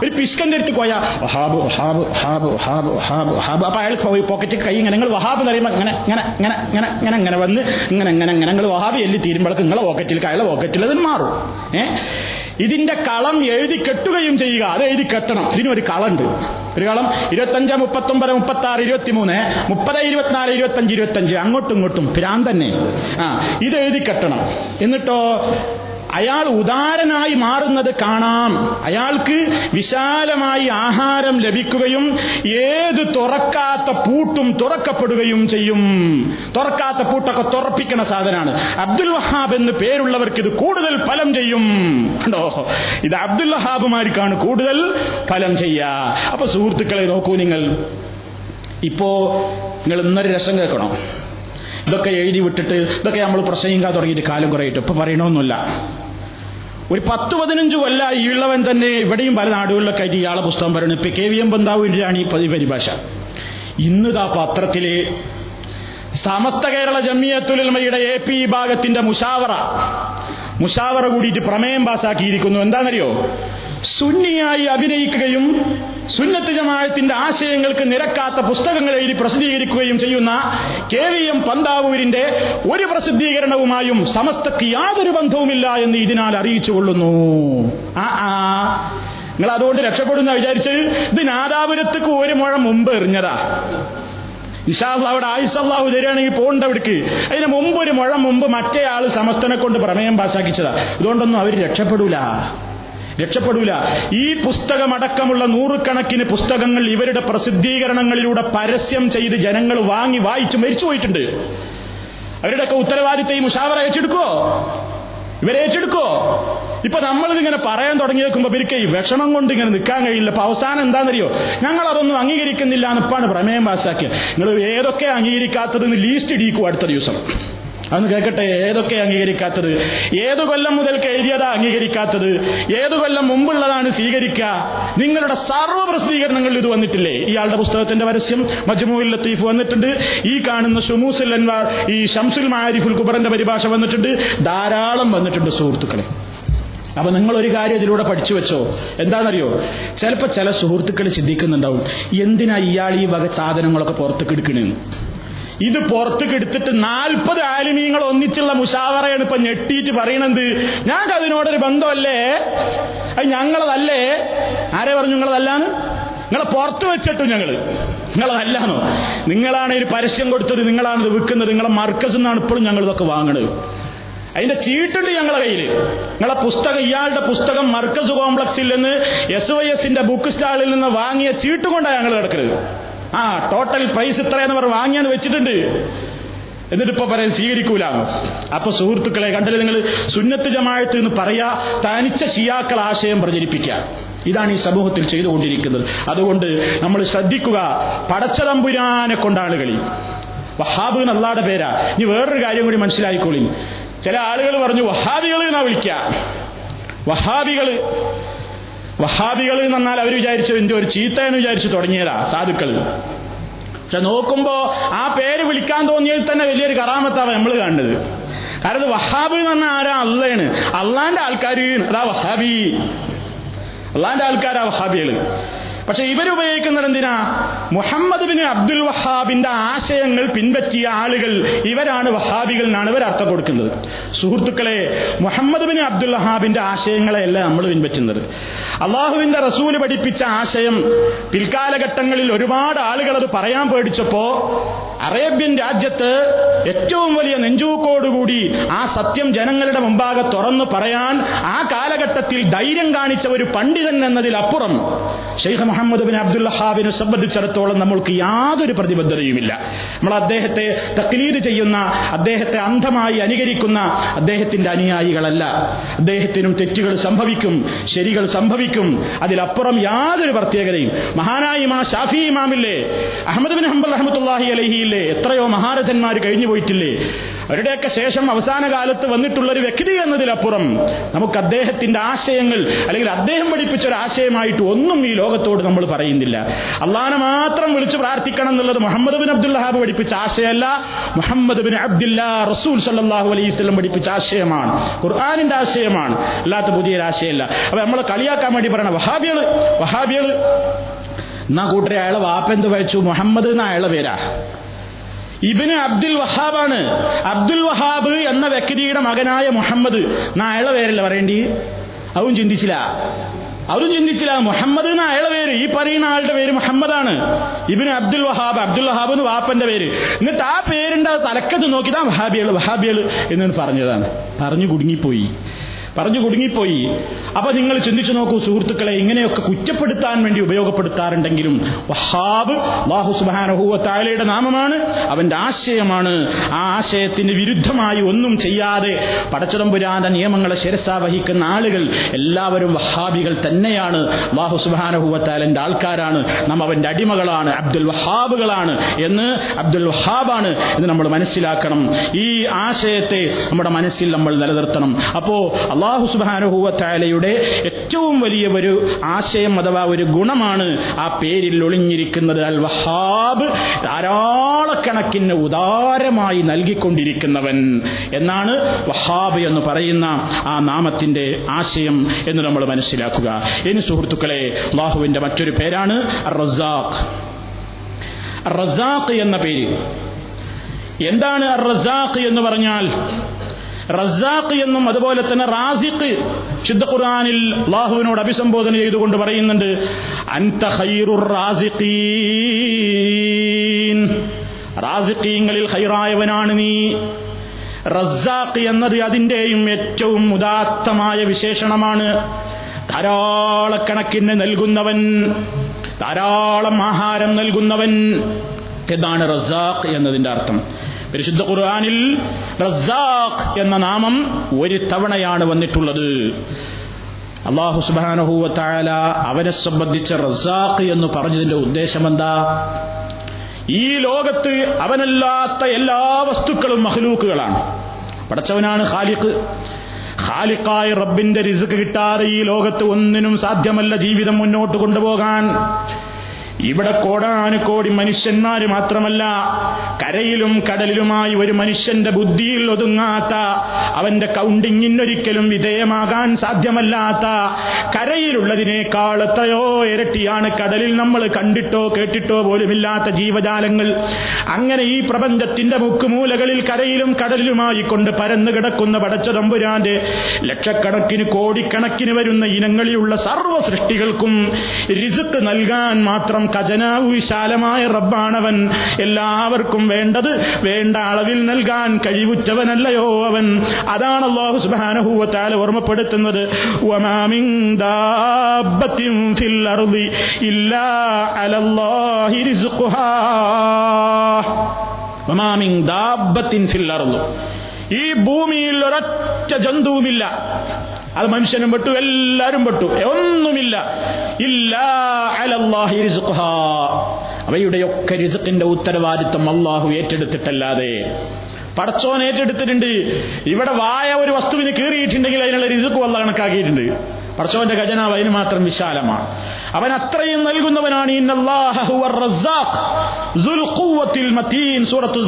ഒരു പിശുക്കന്റെ അടുത്ത് പോയാ വഹാബ് വഹാബ് വഹാബ് വഹാബ് വഹാബ് വഹാബ്. അപ്പൊ അയാൾ പോക്കറ്റ് കൈ ഇങ്ങനെ നിങ്ങൾ വഹാബ് എന്ന് പറയുമ്പോൾ ഇങ്ങനെ ഇങ്ങനെ ഇങ്ങനെ ഇങ്ങനെ ഇങ്ങനെ ഇങ്ങനെ വന്ന് ഇങ്ങനെ ഇങ്ങനെ ഇങ്ങനെ നിങ്ങൾ വഹാബ് എല്ലി തീരുമ്പോഴേക്ക് നിങ്ങളെ പോക്കറ്റിൽ അയാളെ പോക്കറ്റിൽ അതിന് മാറും. ഏഹ് ഇതിന്റെ കളം എഴുതി കെട്ടുകയും ചെയ്യുക. അത് എഴുതി കെട്ടണം. ഇതിനൊരു കളുണ്ട് ഒരു കളം ഇരുപത്തഞ്ച് മുപ്പത്തൊമ്പത് മുപ്പത്തി ആറ് ഇരുപത്തിമൂന്ന് മുപ്പത് ഇരുപത്തിനാല് ഇരുപത്തഞ്ച് ഇരുപത്തഞ്ച്. അങ്ങോട്ടും ഇങ്ങോട്ടും. ഭ്രാൻ തന്നെ. ആ ഇത് എഴുതി കെട്ടണം. എന്നിട്ടോ അയാൾ ഉദാരനായി മാറുന്നത് കാണാം. അയാൾക്ക് വിശാലമായി ആഹാരം ലഭിക്കുകയും ഏത് തുറക്കാത്ത പൂട്ടും തുറക്കപ്പെടുകയും ചെയ്യും. തുറക്കാത്ത പൂട്ടൊക്കെ തുറപ്പിക്കുന്ന സാധനമാണ്. അബ്ദുൽ വഹാബ് എന്ന് പേരുള്ളവർക്ക് ഇത് കൂടുതൽ ഫലം ചെയ്യും. കണ്ടോ? ഇത് അബ്ദുൽ വഹാബുമാർക്കാണ് കൂടുതൽ ഫലം ചെയ്യുക. അപ്പൊ സുഹൃത്തുക്കളെ നോക്കൂ നിങ്ങൾ. ഇപ്പോ നിങ്ങൾ ഇന്നൊരു രസം കേൾക്കണം? ഇതൊക്കെ എഴുതി വിട്ടിട്ട് ഇതൊക്കെ നമ്മൾ പ്രസംഗിക്കാൻ തുടങ്ങിയിട്ട് കാലം കുറയിട്ട് ഇപ്പൊ പറയണമെന്നില്ല ഒരു പത്ത് പതിനഞ്ച് കൊല്ല ഈ ഉള്ളവൻ തന്നെ ഇവിടെയും പല നാടുകളിലൊക്കെ ആയിട്ട് ഇയാളെ പുസ്തകം പറയുന്നത് ഇപ്പൊ കെ വി എം ബന്ധാവിന്റെയാണ് ഈ പരിഭാഷ. ഇന്നിതാ പത്രത്തിൽ സമസ്ത കേരള ജമിയത്തുലമയുടെ എ പി ഭാഗത്തിന്റെ മുഷാവറ. മുഷാവറ കൂടിയിട്ട് പ്രമേയം പാസാക്കിയിരിക്കുന്നു. എന്താണെന്നറിയോ? സുന്നിയായി അഭിനയിക്കുകയും സുന്നത്ത് ജമാഅത്തിന്റെ ആശയങ്ങൾക്ക് നിരക്കാത്ത പുസ്തകങ്ങൾ എഴുതി പ്രസിദ്ധീകരിക്കുകയും ചെയ്യുന്ന കെ വി എം പന്താവൂരിന്റെ ഒരു പ്രസിദ്ധീകരണവുമായും സമസ്തക്ക് യാതൊരു ബന്ധവുമില്ല എന്ന് ഇതിനാൽ അറിയിച്ചുകൊള്ളുന്നു. ആ ആ. നിങ്ങൾ അതുകൊണ്ട് രക്ഷപ്പെടുന്ന വിചാരിച്ച് ഇത് നാദാപുരത്തേക്ക് ഒരു മുഴ മുമ്പ് എറിഞ്ഞതാ. ഇഷാദ് അവിടെ തരികയാണെങ്കിൽ പോകണ്ട അവിടേക്ക്. അതിന് മുമ്പ് ഒരു മുഴ മുമ്പ് മറ്റേ ആൾ സമസ്തനെ കൊണ്ട് പ്രമേയം പാസാക്കിച്ചതാ. ഇതുകൊണ്ടൊന്നും അവർ രക്ഷപ്പെടൂല. രക്ഷപ്പെടൂല. ഈ പുസ്തകമടക്കമുള്ള നൂറുകണക്കിന് പുസ്തകങ്ങൾ ഇവരുടെ പ്രസിദ്ധീകരണങ്ങളിലൂടെ പരസ്യം ചെയ്ത് ജനങ്ങൾ വാങ്ങി വായിച്ചു മരിച്ചു പോയിട്ടുണ്ട്. അവരുടെയൊക്കെ ഉത്തരവാദിത്തം ഈ മുഷാവറ ഏറ്റെടുക്കോ ഇവരെ ഏറ്റെടുക്കോ ഇപ്പൊ നമ്മളിതിങ്ങനെ പറയാൻ തുടങ്ങി വെക്കുമ്പോ ഇവർക്ക് ഈ വിഷമം കൊണ്ട് ഇങ്ങനെ നിൽക്കാൻ കഴിയില്ല. അപ്പൊ അവസാനം എന്താണെന്നറിയോ? ഞങ്ങൾ അതൊന്നും അംഗീകരിക്കുന്നില്ല എന്നിപ്പാണ് പ്രമേയം പാസ്സാക്കിയത് നിങ്ങൾ ഏതൊക്കെ അംഗീകരിക്കാത്തതെന്ന് ലീസ്റ്റ് ഇടിക്കൂ അടുത്ത ദിവസം. അന്ന് കേൾക്കട്ടെ ഏതൊക്കെ അംഗീകരിക്കാത്തത്? ഏതു കൊല്ലം മുതൽ എഴുതിയതാ അംഗീകരിക്കാത്തത്? ഏതു കൊല്ലം മുമ്പുള്ളതാണ് സ്വീകരിക്കുക? നിങ്ങളുടെ സർവ പ്രസിദ്ധീകരണങ്ങളിൽ ഇത് വന്നിട്ടില്ലേ? ഇയാളുടെ പുസ്തകത്തിന്റെ പരസ്യം മജ്മുൽ ലത്തീഫ് വന്നിട്ടുണ്ട്. ഈ കാണുന്ന ഷുമൂസുൽ അൻവാർ ഈ ഷംസുൽ മാരിഫുൽ കുബറിന്റെ പരിഭാഷ വന്നിട്ടുണ്ട്. ധാരാളം വന്നിട്ടുണ്ട് സുഹൃത്തുക്കളെ. അപ്പൊ നിങ്ങൾ ഒരു കാര്യം ഇതിലൂടെ പഠിച്ചു വെച്ചോ? എന്താണെന്നറിയോ? ചിലപ്പോ ചില സുഹൃത്തുക്കൾ ചിന്തിക്കുന്നുണ്ടാവും എന്തിനാ ഇയാൾ ഈ വക സാധനങ്ങളൊക്കെ പുറത്തേക്ക് എടുക്കണെന്ന് ഇത് പുറത്തേക്ക് എടുത്തിട്ട് നാൽപ്പത് ആലിമീങ്ങൾ ഒന്നിച്ചുള്ള മുഷാവറയാണ് ഇപ്പൊ ഞെട്ടിയിട്ട് പറയണത്. ഞങ്ങൾക്ക് അതിനോടൊരു ബന്ധമല്ലേ? അത് ഞങ്ങളതല്ലേ? ആരെ പറഞ്ഞു നിങ്ങളതല്ലാന്ന്? നിങ്ങളെ പുറത്ത് വെച്ചിട്ടു ഞങ്ങൾ. നിങ്ങളതല്ലാന്നോ? നിങ്ങളാണ് ഇതിന് പരസ്യം കൊടുത്തത് നിങ്ങളാണ് ഇത് വിൽക്കുന്നത് നിങ്ങളെ മർക്കസ് നിന്നാണ് ഇപ്പോഴും ഞങ്ങൾ ഇതൊക്കെ വാങ്ങണത്. അതിന്റെ ചീട്ടുണ്ട് ഞങ്ങളുടെ കയ്യിൽ നിങ്ങളെ പുസ്തകം ഇയാളുടെ പുസ്തകം മർക്കസ് കോംപ്ലക്സിൽ നിന്ന് എസ് വൈ എസിന്റെ ബുക്ക് സ്റ്റാളിൽ നിന്ന് വാങ്ങിയ ചീട്ട് കൊണ്ടാണ് ഞങ്ങൾ കിടക്കുന്നത് ആ ടോട്ടൽ പ്രൈസ് ഇത്രയെന്ന് പറഞ്ഞ് വാങ്ങിയാന്ന് വെച്ചിട്ടുണ്ട്. എന്നിട്ട് ഇപ്പൊ പറയാൻ സ്വീകരിക്കൂല. അപ്പൊ സുഹൃത്തുക്കളെ കണ്ടില്ല നിങ്ങൾ? സുന്നത്ത് ജമായത്ത് എന്ന് പറയാ തനിച്ച ഷിയാക്കൾ ആശയം പ്രചരിപ്പിക്കുക. ഇതാണ് ഈ സമൂഹത്തിൽ ചെയ്തുകൊണ്ടിരിക്കുന്നത്. അതുകൊണ്ട് നമ്മൾ ശ്രദ്ധിക്കുക പടച്ചതമ്പുരാനെ കൊണ്ടാണ് കളി വഹാബ് എന്നല്ലാടെ പേരാ. ഇനി വേറൊരു കാര്യം കൂടി മനസ്സിലായിക്കോളി ചില ആളുകൾ പറഞ്ഞു വഹാബികൾ എന്നാ വിളിക്കുക വഹാബികൾ വഹാബികൾ എന്ന് പറഞ്ഞാൽ അവർ വിചാരിച്ചു എന്റെ ഒരു ചീത്തയെന്ന് വിചാരിച്ചു തുടങ്ങിയതാ സാധുക്കൾ. പക്ഷെ നോക്കുമ്പോ ആ പേര് വിളിക്കാൻ തോന്നിയത് തന്നെ വലിയൊരു കറാമത്താവാ നമ്മൾ കണ്ടത് കാരണം വഹാബി എന്ന് പറഞ്ഞാൽ ആരാ? അള്ളയാണ് അള്ളാന്റെ ആൾക്കാർ അതാ വഹാബി. അള്ളാന്റെ ആൾക്കാരാ വഹാബികൾ. പക്ഷെ ഇവരുപയോഗിക്കുന്നത് എന്തിനാ? മുഹമ്മദ് ബിൻ അബ്ദുൽ വഹാബിന്റെ ആശയങ്ങൾ പിൻപറ്റിയ ആളുകൾ ഇവരാണ് വഹാബികൾ എന്നാണ് ഇവർ അർത്ഥം കൊടുക്കുന്നത്. സുഹൃത്തുക്കളെ മുഹമ്മദ് ബിൻ അബ്ദുൽ വഹാബിന്റെ ആശയങ്ങളെയല്ല നമ്മൾ പിൻപറ്റുന്നത്. അള്ളാഹുവിന്റെ റസൂൽ പഠിപ്പിച്ച ആശയം പിൽക്കാലഘട്ടങ്ങളിൽ ഒരുപാട് ആളുകൾ അത് പറയാൻ പേടിച്ചപ്പോ അറേബ്യൻ രാജ്യത്ത് ഏറ്റവും വലിയ നെഞ്ചൂക്കോടുകൂടി ആ സത്യം ജനങ്ങളുടെ മുമ്പാകെ തുറന്നു പറയാൻ ആ കാലഘട്ടത്തിൽ ധൈര്യം കാണിച്ച ഒരു പണ്ഡിതൻ എന്നതിലപ്പുറം ഷെയ്ഖ് ബിൻ അബ്ദുൽ ഹാബിനെ സംബന്ധിച്ചിടത്തോളം നമ്മൾക്ക് യാതൊരു പ്രതിബദ്ധതയുമില്ല. നമ്മൾ അദ്ദേഹത്തെ തക്ലീദ് ചെയ്യുന്ന അദ്ദേഹത്തെ അന്ധമായി അനുകരിക്കുന്ന അദ്ദേഹത്തിന്റെ അനുയായികളല്ല. അദ്ദേഹത്തിനും തെറ്റുകൾ സംഭവിക്കും ശരികൾ സംഭവിക്കും. അതിലപ്പുറം യാതൊരു പ്രത്യേകതയും. മഹാനായി മാ ഷാഫി ഇമാമില്ലേ അഹമ്മദ് ബിൻ ഹംബൽ റഹ്മത്തുല്ലാഹി അലഹിയില്ലേ എത്രയോ മഹാരഥന്മാർ കഴിഞ്ഞു പോയിട്ടില്ലേ. അവരുടെയൊക്കെ ശേഷം അവസാന കാലത്ത് വന്നിട്ടുള്ള ഒരു വ്യക്തി എന്നതിലപ്പുറം നമുക്ക് അദ്ദേഹത്തിന്റെ ആശയങ്ങൾ അല്ലെങ്കിൽ അദ്ദേഹം പഠിപ്പിച്ച ഒരു ആശയമായിട്ട് ഒന്നും ഈ ലോകത്തോട് നമ്മൾ പറയുന്നില്ല. അള്ളാഹനെ മാത്രം വിളിച്ച് പ്രാർത്ഥിക്കണം എന്നുള്ളത് മുഹമ്മദ് ബിൻ അബ്ദുല്ലാഹാബ് പഠിപ്പിച്ച ആശയമല്ല. മുഹമ്മദ് ബിൻ അബ്ദുല്ല റസൂൽ സല്ലാഹു അലൈഹി പഠിപ്പിച്ച ആശയമാണ്. ഖുർആാനിന്റെ ആശയമാണ്. അല്ലാത്ത പുതിയൊരു ആശയമല്ല. അപ്പൊ നമ്മൾ കളിയാക്കാൻ വേണ്ടി പറയണ വഹാബികൾ വഹാബികൾ എന്നാ കൂട്ടരെ അയാളെ വാപ്പെന്ത് വായിച്ചു മുഹമ്മദ് എന്ന അയാളെ പേരാ? ഇബിന് അബ്ദുൽ വഹാബാണ്. അബ്ദുൽ വഹാബ് എന്ന വ്യക്തിയുടെ മകനായ മുഹമ്മദ്. എന്നാ അയാളെ പേരല്ല പറയേണ്ടി? അതും ചിന്തിച്ചില്ല. അവരും ചിന്തിച്ചില്ല മുഹമ്മദ് എന്ന അയാളെ പേര് ഈ പറയുന്ന ആളുടെ പേര് മുഹമ്മദാണ്. ഇബിന് അബ്ദുൽ വഹാബ് അബ്ദുൽ വഹാബ് എന്ന് വാപ്പന്റെ പേര്. എന്നിട്ട് ആ പേരിന്റെ തലക്കത്ത് നോക്കിതാ വഹാബിയൾ വഹാബിയൾ എന്ന് പറഞ്ഞതാണ്. പറഞ്ഞു കുടുങ്ങിപ്പോയി. പറഞ്ഞു കുടുങ്ങിപ്പോയി. അപ്പൊ നിങ്ങൾ ചിന്തിച്ചു നോക്കൂ സുഹൃത്തുക്കളെ ഇങ്ങനെയൊക്കെ കുറ്റപ്പെടുത്താൻ വേണ്ടി ഉപയോഗപ്പെടുത്താറുണ്ടെങ്കിലും വഹാബ് ബാഹു സുബാനഹുവ താലയുടെ നാമമാണ് അവന്റെ ആശയമാണ്. ആ ആശയത്തിന് വിരുദ്ധമായി ഒന്നും ചെയ്യാതെ പടച്ചതമ്പുരാന്റെ നിയമങ്ങളെ ശിരസ വഹിക്കുന്ന ആളുകൾ എല്ലാവരും വഹാബികൾ തന്നെയാണ്. ബാഹു സുബാനഹുവ താലന്റെ ആൾക്കാരാണ്. നാം അവന്റെ അടിമകളാണ് അബ്ദുൽ വഹാബുകളാണ് എന്ന് അബ്ദുൽ വഹാബാണ് എന്ന് നമ്മൾ മനസ്സിലാക്കണം. ഈ ആശയത്തെ നമ്മുടെ മനസ്സിൽ നമ്മൾ നിലനിർത്തണം. അപ്പോ അള്ളാഹു സുബാനുഹൂവത്തായാലയുടെ ഏറ്റവും വലിയ ഒരു ആശയം അഥവാ ഒരു ഗുണമാണ് ആ പേരിൽ ഒളിഞ്ഞിരിക്കുന്നത് അൽ വഹാബ് ധാരാളക്കണക്കിന് ഉദാരമായി നൽകിക്കൊണ്ടിരിക്കുന്നവൻ എന്നാണ് വഹാബ് എന്ന് പറയുന്ന ആ നാമത്തിന്റെ ആശയം എന്ന് നമ്മൾ മനസ്സിലാക്കുക. ഇനി സുഹൃത്തുക്കളെ അള്ളാഹുവിന്റെ മറ്റൊരു പേരാണ് റസാഖ് റസാഖ് എന്ന പേര്. എന്താണ് റസാഖ് എന്ന് പറഞ്ഞാൽ? റസാഖ് എന്നും അതുപോലെ തന്നെ റാസിഖ് ശുദ്ധ ഖുർആനിൽ അള്ളാഹുവിനോട് അഭിസംബോധന ചെയ്തുകൊണ്ട് പറയുന്നുണ്ട് അൻത ഖൈറുർ റാസിഖീൻ. റാസിഖീങ്ങളിൽ ഖൈറായവനാണ് നീ. റസാഖ് എന്നത് അതിന്റെയും ഏറ്റവും ഉദാത്തമായ വിശേഷണമാണ്. ധാരാളക്കണക്കിന് നൽകുന്നവൻ ധാരാളം ആഹാരം നൽകുന്നവൻ. എന്നാണ് റസാഖ് എന്നതിന്റെ അർത്ഥം. പരിശുദ്ധ ഖുർആാനിൽ റസാഖ് എന്ന നാമം ഒരു തവണയാണ് വന്നിട്ടുള്ളത്. അള്ളാഹു സുബാനഹൂവത്തായാല അവനെ സംബന്ധിച്ച റസാഖ് എന്ന് പറഞ്ഞതിന്റെ ഉദ്ദേശം എന്താ ഈ ലോകത്ത് അവനല്ലാത്ത എല്ലാ വസ്തുക്കളും മഹലൂക്കുകളാണ് പടച്ചവനാണ് ഖാലിഖ്. ഖാലിഖായ റബ്ബിന്റെ റിസുക്ക് കിട്ടാതെ ഈ ലോകത്ത് ഒന്നിനും സാധ്യമല്ല ജീവിതം മുന്നോട്ട് കൊണ്ടുപോകാൻ. ഇവിടെ കോടാനുകോടി മനുഷ്യന്മാര് മാത്രമല്ല കരയിലും കടലിലുമായി ഒരു മനുഷ്യന്റെ ബുദ്ധിയിൽ ഒതുങ്ങാത്ത അവന്റെ കൗണ്ടിങ്ങിനൊരിക്കലും വിധേയമാകാൻ സാധ്യമല്ലാത്ത കരയിലുള്ളതിനേക്കാൾ എത്രയോ ഇരട്ടിയാണ് കടലിൽ നമ്മൾ കണ്ടിട്ടോ കേട്ടിട്ടോ പോലുമില്ലാത്ത ജീവജാലങ്ങൾ. അങ്ങനെ ഈ പ്രപഞ്ചത്തിന്റെ മുക്കുമൂലകളിൽ കരയിലും കടലിലുമായി കൊണ്ട് പരന്നു കിടക്കുന്ന പടച്ചതമ്പുരാന്റെ ലക്ഷക്കണക്കിന് കോടിക്കണക്കിന് വരുന്ന ഇനങ്ങളിലുള്ള സർവ സൃഷ്ടികൾക്കും റിസുക്ക് നൽകാൻ മാത്രം ഖജനാവ് വിശാലമായ റബ്ബാണവൻ. എല്ലാവർക്കും വേണ്ടത് വേണ്ട അളവിൽ നൽകാൻ കഴിവുറ്റവനല്ലയോ അവൻ. അതാണ് അള്ളാഹു സുബാനഹൂവത്താൽ ഓർമ്മപ്പെടുത്തുന്നത്. ഇല്ലാ അലല്ലാഹി ഈ ഭൂമിയിൽ ഒരൊറ്റ ജന്തുവുമില്ല. അത് മനുഷ്യനും പെട്ടു എല്ലാരും പെട്ടു. ഒന്നുമില്ല. അവയുടെയൊക്കെ റിസുക്കിന്റെ ഉത്തരവാദിത്വം അള്ളാഹു ഏറ്റെടുത്തിട്ടല്ലാതെ. പടച്ചോൻ ഏറ്റെടുത്തിട്ടുണ്ട്. ഇവിടെ വായ ഒരു വസ്തുവിന് കീറിയിട്ടുണ്ടെങ്കിൽ അതിനുള്ള റിസുക്ക് വല്ല കണക്കാക്കിയിട്ടുണ്ട്. പടച്ചോന്റെ ഖജനാവ് അതിന് മാത്രം വിശാലമാണ്. അവൻ അത്രയും നൽകുന്നവനാണ്. സൂറത്തു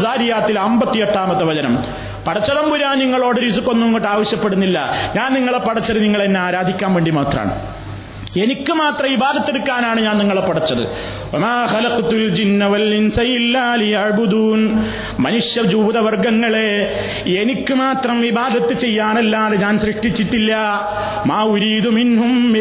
അമ്പത്തിയെട്ടാമത്തെ വചനം. പടച്ചതമ്പുരാൻ നിങ്ങളോട് രുസുക്കൊന്നും ഇങ്ങോട്ട് ആവശ്യപ്പെടുന്നില്ല. ഞാൻ നിങ്ങളെ പടച്ചത് നിങ്ങൾ എന്നെ ആരാധിക്കാൻ വേണ്ടി മാത്രമാണ് എനിക്ക് മാത്രം ഇബാദത്തെടുക്കാനാണ് ഞാൻ നിങ്ങളെ പഠിച്ചത് മനുഷ്യ ജൂതവർഗങ്ങളെ എനിക്ക് മാത്രം വിവാദത്ത് ചെയ്യാനല്ലാതെ ഞാൻ സൃഷ്ടിച്ചിട്ടില്ല. മാ ഉരീദു മിൻഹും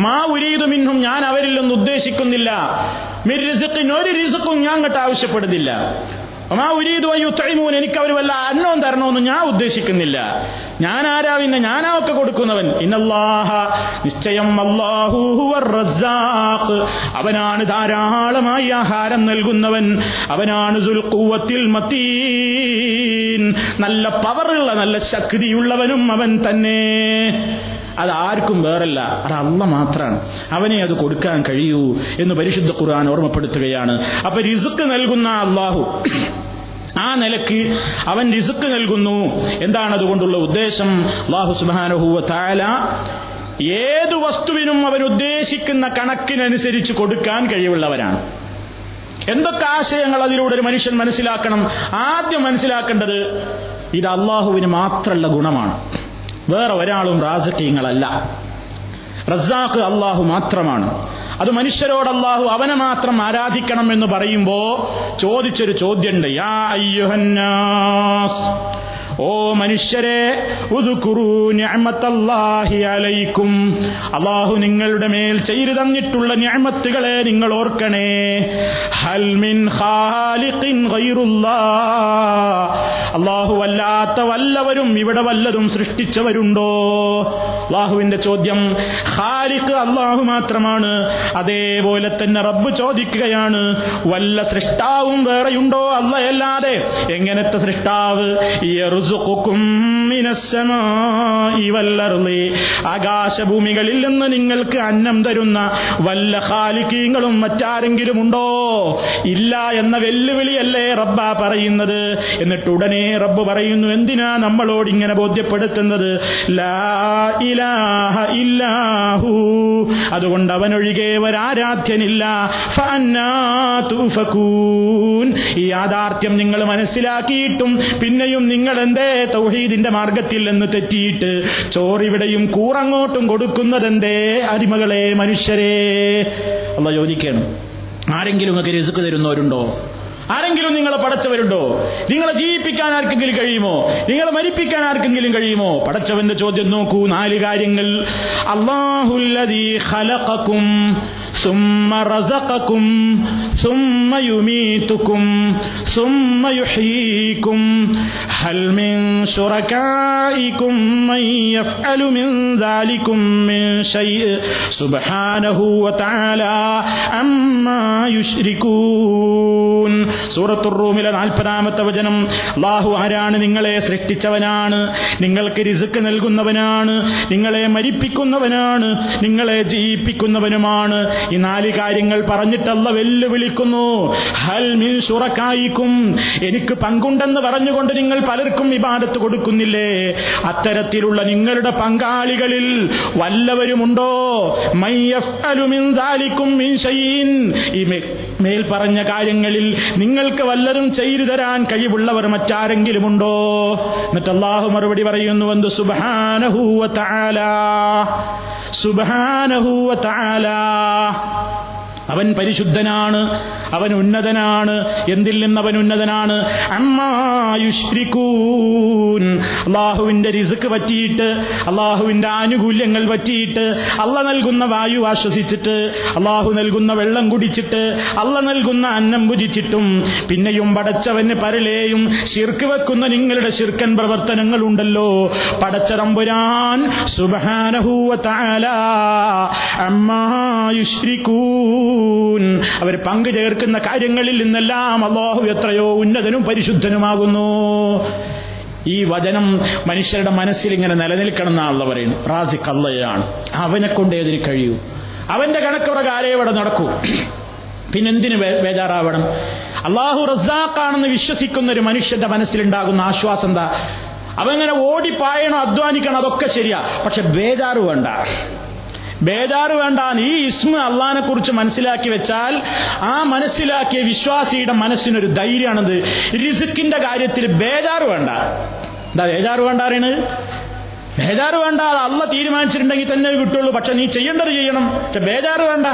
മാ ഉരീദു മിൻഹും ഞാൻ അവരിൽ ഒന്നും ഉദ്ദേശിക്കുന്നില്ല. ഒരു റിസ്ഖും ഞാൻ അങ്ങോട്ട് ആവശ്യപ്പെടുന്നില്ല. അയ്യുത്തൈമൂൻ എനിക്ക് അവർ വല്ല അന്നവും തരണമെന്ന് ഞാൻ ഉദ്ദേശിക്കുന്നില്ല. ഞാൻ ആരാ പിന്നെ? ഞാനാ ഒക്കെ കൊടുക്കുന്നവൻ. ഇന്നല്ലാഹ നിശ്ചയം അല്ലാഹു അവനാണ് ധാരാളമായി ആഹാരം നൽകുന്നവൻ. അവനാണ് ദുൽഖുവത്തിൽ മതീൻ നല്ല പവറുള്ള നല്ല ശക്തിയുള്ളവനും അവൻ തന്നെ. അത് ആർക്കും വേറല്ല. അത് അല്ല മാത്രമാണ് അവനെ അത് കൊടുക്കാൻ കഴിയൂ എന്ന് പരിശുദ്ധ ഖുർആൻ ഓർമ്മപ്പെടുത്തുകയാണ്. അപ്പൊ റിസുക്ക് നൽകുന്ന അള്ളാഹു. ആ നിലയ്ക്ക് അവൻ റിസുക്ക് നൽകുന്നു. എന്താണ് അതുകൊണ്ടുള്ള ഉദ്ദേശം? അള്ളാഹു സുബാനഹുവ താല ഏതു വസ്തുവിനും അവൻ ഉദ്ദേശിക്കുന്ന കണക്കിനനുസരിച്ച് കൊടുക്കാൻ കഴിവുള്ളവരാണ് എന്തൊക്കെ ആശയങ്ങൾ അതിലൂടെ ഒരു മനുഷ്യൻ മനസ്സിലാക്കണം? ആദ്യം മനസ്സിലാക്കേണ്ടത് ഇത് അള്ളാഹുവിന് മാത്രമുള്ള ഗുണമാണ്. വേറെ ഒരാളും റാസക്കീങ്ങളല്ല റസാഖ് അള്ളാഹു മാത്രമാണ്. അത് മനുഷ്യരോട് അള്ളാഹു അവനെ മാത്രം ആരാധിക്കണം എന്ന് പറയുമ്പോ ചോദിച്ചൊരു ചോദ്യമുണ്ട് യാ അയ്യുഹന്നാസ്. ഓ മനുഷ്യരെ അലൈക്കും. അള്ളാഹു നിങ്ങളുടെ മേൽ ചെയ്തു തന്നിട്ടുള്ള ഞാമത്തുകളെ നിങ്ങൾ ഓർക്കണേ. ഹൽമിൻ അള്ളാഹു വല്ലാത്ത വല്ലവരും ഇവിടെ വല്ലതും സൃഷ്ടിച്ചവരുണ്ടോ? അള്ളാഹുവിന്റെ ചോദ്യം ഖാലിഖ് അള്ളാഹു മാത്രമാണ്. അതേപോലെ തന്നെ റബ്ബ് ചോദിക്കുകയാണ് വല്ല സൃഷ്ടാവും വേറെയുണ്ടോ? അല്ലയല്ലാതെ എങ്ങനത്തെ സൃഷ്ടാവ്? ആകാശഭൂമികളിൽ നിന്ന് നിങ്ങൾക്ക് അന്നം തരുന്ന വല്ല ഖാലിക്കീങ്ങളും മറ്റാരെങ്കിലും ഉണ്ടോ ഇല്ല എന്ന വെല്ലുവിളിയല്ലേ റബ്ബ പറയുന്നത്. എന്നിട്ട് ഉടനെ റബ്ബ് പറയുന്നു എന്തിനാ നമ്മളോട് ഇങ്ങനെ ബോധ്യപ്പെടുത്തുന്നത്? അതുകൊണ്ട് അവനൊഴികെ ഒരാരാധ്യനില്ല. ഈ യാഥാർത്ഥ്യം നിങ്ങൾ മനസ്സിലാക്കിയിട്ടും പിന്നെയും നിങ്ങൾ എന്തേ തൗഹീദിന്റെ മാർഗത്തിൽ നിന്ന് തെറ്റിയിട്ട് ചോറിവിടെയും കൂറങ്ങോട്ടും കൊടുക്കുന്നതെന്തേ? അരിമകളെ മനുഷ്യരെ. അല്ല ചോദിക്കണം ആരെങ്കിലും ഒക്കെ രസുക്ക് തരുന്നവരുണ്ടോ? ആരെങ്കിലും നിങ്ങളെ പടച്ചവരുണ്ടോ നിങ്ങളെ ജീവിപ്പിക്കാൻ ആർക്കെങ്കിലും കഴിയുമോ നിങ്ങളെ മരിപ്പിക്കാൻ ആർക്കെങ്കിലും കഴിയുമോ പടച്ചവന്റെ ചോദ്യം നോക്കൂ നാല് കാര്യങ്ങൾ അള്ളാഹുല്ലദീ ഖലഖക്കും ثم رزقكم ثم يميتكم ثم يحييكم هل من شركائكم من يفعل من ذلكم من شيء سبحانه وتعالى عما يشركون സൂറത്തുർ റൂമിലെ നാൽപ്പതാമത്തെ വചനം അള്ളാഹു ആരാണ് നിങ്ങളെ സൃഷ്ടിച്ചവനാണ്? നിങ്ങൾക്ക് രിസുക്ക് നൽകുന്നവനാണ്? നിങ്ങളെ മരിപ്പിക്കുന്നവനാണ്? നിങ്ങളെ ജീവിപ്പിക്കുന്നവനുമാണ്? ഈ നാല് കാര്യങ്ങൾ പറഞ്ഞിട്ടല്ല വെല്ലുവിളിക്കുന്നു. ഹൽ മിൻ ഷുറക്കായിക്കും എനിക്ക് പങ്കുണ്ടെന്ന് പറഞ്ഞുകൊണ്ട് നിങ്ങൾ പലർക്കും ഇബാദത്ത് കൊടുക്കുന്നില്ലേ? അത്തരത്തിലുള്ള നിങ്ങളുടെ പങ്കാളികളിൽ വല്ലവരുമുണ്ടോ? മൈ മിൻ ദാലിക്കും മിൻ ഈ മേൽ പറഞ്ഞ കാര്യങ്ങളിൽ നിങ്ങൾക്ക് വല്ലതും ചെയ്തു തരാൻ കഴിവുള്ളവർ മറ്റാരെങ്കിലുമുണ്ടോ? എന്നിട്ട് അള്ളാഹു മറുപടി പറയുന്നു എന്ത്? സുബാനഹൂവ താല സുബാനഹൂവ താല അവൻ പരിശുദ്ധനാണ് അവൻ ഉന്നതനാണ് എന്തിൽ നിന്ന് അവൻ ഉന്നതനാണ്? അള്ളാഹുവിന്റെ റിസുക്ക് പറ്റിയിട്ട് അള്ളാഹുവിന്റെ ആനുകൂല്യങ്ങൾ പറ്റിയിട്ട് അള്ള നൽകുന്ന വായു ആശ്വസിച്ചിട്ട് അള്ളാഹു നൽകുന്ന വെള്ളം കുടിച്ചിട്ട് അള്ള നൽകുന്ന അന്നം ഭുജിച്ചിട്ടും പിന്നെയും പടച്ചവന് പരലേയും ശിർക്ക് വെക്കുന്ന നിങ്ങളുടെ ശിർക്കൻ പ്രവർത്തനങ്ങൾ ഉണ്ടല്ലോ പടച്ചറമ്പുരാൻ സുബാനഹൂവ താല അമ്മായുഷ്രിക്കൂൻ അവർ പങ്കു ചേർക്കുന്ന കാര്യങ്ങളിൽ നിന്നെല്ലാം അള്ളാഹു എത്രയോ ഉന്നതനും പരിശുദ്ധനുമാകുന്നു. ഈ വചനം മനുഷ്യരുടെ മനസ്സിൽ ഇങ്ങനെ നിലനിൽക്കണം എന്നാണല്ലോ പറയുന്നത്. റാസിഖ് അള്ളയാണ് അവനെ കൊണ്ട് ഏതിന് കഴിയൂ? അവന്റെ കണക്ക് പ്രകാരം ഇവിടെ നടക്കൂ. പിന്നെന്തിന് ബേജാറാവണം അള്ളാഹു റസാഖാണെന്ന് വിശ്വസിക്കുന്ന ഒരു മനുഷ്യന്റെ മനസ്സിലുണ്ടാകുന്ന ആശ്വാസം എന്താ? അവങ്ങനെ ഓടിപ്പായണോ അധ്വാനിക്കണം അതൊക്കെ ശരിയാ. പക്ഷെ ബേജാറ് വേണ്ട. ബേജാറ് വേണ്ട ഈ ഇസ്മ അള്ളഹാനെ കുറിച്ച് മനസ്സിലാക്കി വെച്ചാൽ ആ മനസ്സിലാക്കിയ വിശ്വാസിയുടെ മനസ്സിനൊരു ധൈര്യമാണത്. റിസുക്കിന്റെ കാര്യത്തിൽ ബേജാറ് വേണ്ട. എന്താ ബേജാറ് വേണ്ട അറിയണത് ബേജാറ് വേണ്ട അത് അള്ള തീരുമാനിച്ചിട്ടുണ്ടെങ്കിൽ തന്നെ കിട്ടുള്ളൂ. പക്ഷെ നീ ചെയ്യേണ്ടത് ചെയ്യണം. പക്ഷെ ബേജാറ് വേണ്ട.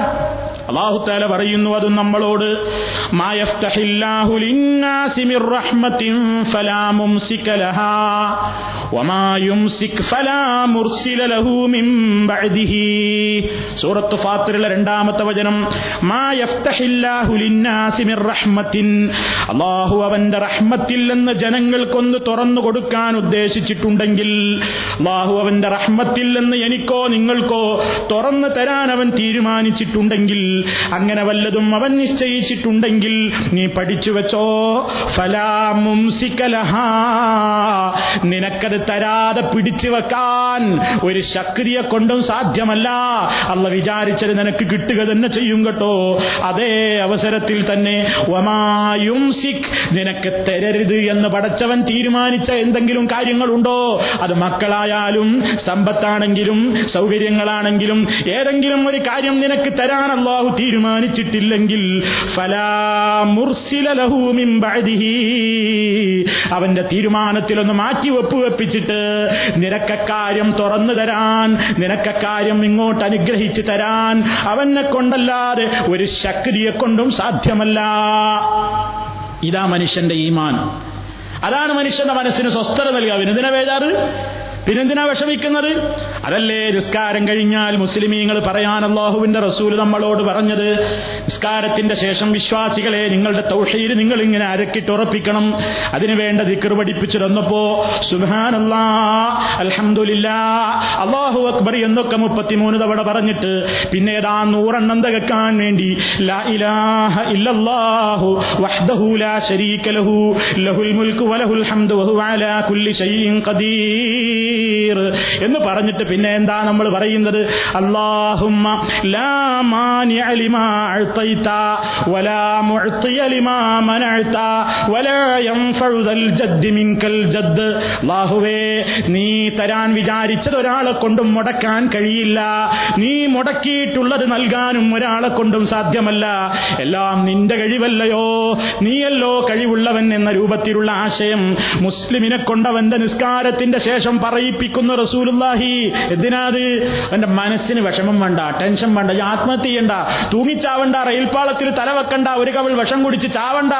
അള്ളാഹുത്താല പറയുന്നു അത് നമ്മളോട്. രണ്ടാമത്തെ വചനം അള്ളാഹു അവന്റെ റഹ്മത്തിൽ നിന്ന് ജനങ്ങൾക്കൊന്ന് തുറന്നു കൊടുക്കാൻ ഉദ്ദേശിച്ചിട്ടുണ്ടെങ്കിൽ അള്ളാഹു അവന്റെ റഹ്മത്തിൽ നിന്ന് എനിക്കോ നിങ്ങൾക്കോ തുറന്നു തരാൻ അവൻ തീരുമാനിച്ചിട്ടുണ്ടെങ്കിൽ അങ്ങനെ വല്ലതും അവൻ നിശ്ചയിച്ചിട്ടുണ്ടെങ്കിൽ നീ പഠിച്ചു വെച്ചോ. ഫലാമും നിനക്കത് തരാതെ പിടിച്ചു വെക്കാൻ ഒരു ശക്തിയെ കൊണ്ടും സാധ്യമല്ല. അല്ല വിചാരിച്ചത് നിനക്ക് കിട്ടുക തന്നെ ചെയ്യും കേട്ടോ. അതേ അവസരത്തിൽ തന്നെ വമായുംസിക് നിനക്ക് തരരുത് എന്ന് പടച്ചവൻ തീരുമാനിച്ച എന്തെങ്കിലും കാര്യങ്ങളുണ്ടോ? അത് മക്കളായാലും സമ്പത്താണെങ്കിലും സൗകര്യങ്ങളാണെങ്കിലും ഏതെങ്കിലും ഒരു കാര്യം നിനക്ക് തരാൻ അള്ളാഹു തീരുമാനിച്ചിട്ടില്ലെങ്കിൽ അവന്റെ തീരുമാനത്തിലൊന്ന് മാറ്റി ഒപ്പുവെപ്പിച്ചിട്ട് നിനക്കക്കാര്യം തുറന്നു തരാൻ നിനക്കക്കാര്യം ഇങ്ങോട്ട് അനുഗ്രഹിച്ചു തരാൻ അവനെ കൊണ്ടല്ലാതെ ഒരു ശക്തിയെ കൊണ്ടും സാധ്യമല്ല. ഇതാ മനുഷ്യന്റെ ഈമാൻ. അതാണ് മനുഷ്യന്റെ മനസ്സിന് സ്വസ്ഥത നൽകുക വിനുദിന വേദാറ് പിന്നെന്തിനാ വിഷമിക്കുന്നത്? അതല്ലേ നിസ്കാരം കഴിഞ്ഞാൽ മുസ്ലിമീങ്ങൾ പറയാൻ അള്ളാഹുവിന്റെ റസൂൽ നമ്മളോട് പറഞ്ഞത്. നിസ്കാരത്തിന്റെ ശേഷം വിശ്വാസികളെ നിങ്ങളുടെ തൗഷയിൽ നിങ്ങൾ ഇങ്ങനെ അരക്കിട്ടുറപ്പിക്കണം ഉറപ്പിക്കണം വേണ്ട ദിക്കർ പഠിപ്പിച്ചു തന്നപ്പോ സുബാനല്ലാ അൽഹംദുലില്ലാ അള്ളാഹു അക്ബർ എന്നൊക്കെ മുപ്പത്തിമൂന്ന് തവണ പറഞ്ഞിട്ട് പിന്നെ ഏതാ നൂറെണ്ണം തകക്കാൻ വേണ്ടി ലാ ഇലാഹ ഇല്ലല്ലാഹു വഹ്ദഹു ലാ ലഹു ലഹുൽ മുൽക്കു വലഹുൽ ഹംദു വഹുവ അലാ കുല്ലി ശൈഇൻ ഖദീർ. എന്ന് പറഞ്ഞിട്ട് പിന്നെ എന്താ നമ്മൾ പറയുന്നത്? അല്ലാഹുവേ നീ തരാൻ വിചാരിച്ചത് ഒരാളെ കൊണ്ടും മുടക്കാൻ കഴിയില്ല. നീ മുടക്കിയിട്ടുള്ളത് നൽകാനും ഒരാളെ കൊണ്ടും സാധ്യമല്ല. എല്ലാം നിന്റെ കഴിവല്ലയോ? നീയല്ലോ കഴിവുള്ളവൻ എന്ന രൂപത്തിലുള്ള ആശയം മുസ്ലിമിനെ കൊണ്ടവന്റെ നിസ്കാരത്തിന്റെ ശേഷം പറയിപ്പിക്കുന്ന റസൂലുല്ലാഹി എന്തിനാത് അവന്റെ മനസ്സിന് വിഷമം വേണ്ട ടെൻഷൻ വേണ്ട ആത്മഹത്യ ചെയ്യണ്ട തൂങ്ങിച്ചാവണ്ട റെയിൽപാളത്തിൽ തലവെക്കണ്ട ഒരു കവൾ വിഷം കുടിച്ച് ചാവണ്ട.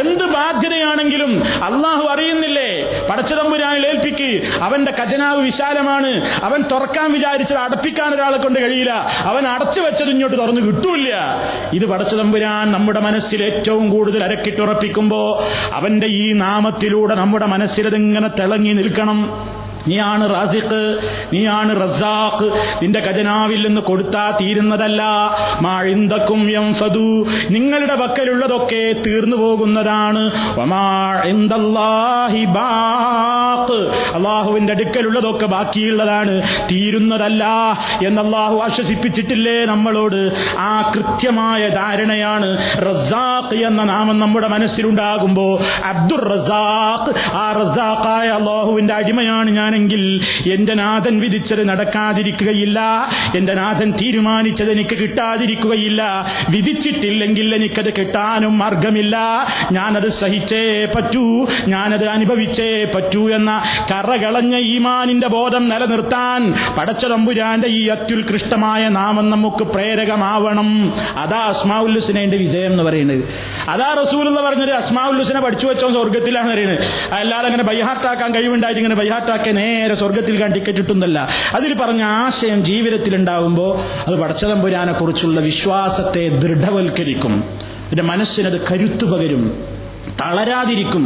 എന്ത് ബാധ്യതയാണെങ്കിലും അള്ളാഹു അറിയുന്നില്ലേ? പടച്ചതമ്പുരാനിൽ ഏൽപ്പിക്ക്. അവന്റെ ഖജനാവ് വിശാലമാണ്. അവൻ തുറക്കാൻ വിചാരിച്ചത് അടപ്പിക്കാൻ ഒരാളെ കൊണ്ട് കഴിയില്ല. അവൻ അടച്ചു വെച്ചത് ഇങ്ങോട്ട് തുറന്നു കിട്ടൂല്ല ഇത് പടച്ചതമ്പുരാൻ നമ്മുടെ മനസ്സിൽ ഏറ്റവും കൂടുതൽ അരക്കിട്ടുറപ്പിക്കുമ്പോ അവന്റെ ഈ നാമത്തിലൂടെ നമ്മുടെ മനസ്സിലതിങ്ങനെ തിളങ്ങി നിൽക്കണം. നീയാണ് റാസിഖ് നീയാണ് റസാഖ്. നിന്റെ ഖജനാവിൽ നിന്ന് കൊടുത്താ തീരുന്നതല്ല. മാഴിന്തക്കും യംഫദു. നിങ്ങളുടെ പക്കലുള്ളതൊക്കെ തീർന്നു പോകുന്നതാണ്. അള്ളാഹുവിന്റെ അടുക്കലുള്ളതൊക്കെ ബാക്കിയുള്ളതാണ്. തീരുന്നതല്ല എന്ന് ആശ്വസിപ്പിച്ചിട്ടില്ലേ നമ്മളോട്? ആ കൃത്യമായ ധാരണയാണ് റസാഖ് എന്ന നാമം നമ്മുടെ മനസ്സിലുണ്ടാകുമ്പോ അബ്ദുർ റസാഖ് ആ റസാഖായ അള്ളാഹുവിന്റെ അടിമയാണ് ഞാനെങ്കിൽ എന്റെ നാഥൻ വിധിച്ചത് നടക്കാതിരിക്കുകയില്ല. എന്റെ നാഥൻ തീരുമാനിച്ചത് എനിക്ക് കിട്ടാതിരിക്കുകയില്ല. വിധിച്ചിട്ടില്ലെങ്കിൽ എനിക്കത് കിട്ടാനും മാർഗമില്ല. ഞാനത് സഹിച്ചേ പറ്റൂ. ഞാനത് അനുഭവിച്ചേ പറ്റൂ എന്ന കറകളഞ്ഞ ഈമാനിന്റെ ബോധം നിലനിർത്താൻ പടച്ചതമ്പുരാന്റെ ഈ അത്യുത്കൃഷ്ടമായ നാമം നമുക്ക് പ്രേരകമാവണം. അതാ അസ്മാഉല്ലുസിനെ വിജയം എന്ന് പറയുന്നത്. അതാ റസൂൽ എന്ന് പറഞ്ഞത് അസ്മാഉല്ലുസിനെ പഠിച്ചു വെച്ചോ സ്വർഗത്തിലാണ് പറയുന്നത്. അല്ലാതെ അങ്ങനെ ബൈഹാർട്ടാക്കാൻ കഴിവുണ്ടായിട്ട് ഇങ്ങനെ ബൈഹാർട്ടാക്കാൻ നേരെ സ്വർഗത്തിൽ കാണാൻ ടിക്കറ്റ് കിട്ടുന്നല്ല. അതിൽ പറഞ്ഞ ആശയം ജീവിതത്തിൽ ഉണ്ടാവുമ്പോൾ അത് പടച്ചതമ്പുരാനെ കുറിച്ചുള്ള വിശ്വാസത്തെ ദൃഢവൽക്കരിക്കും. എന്റെ മനസ്സിനത് കരുത്തു പകരും തളരാതിരിക്കും.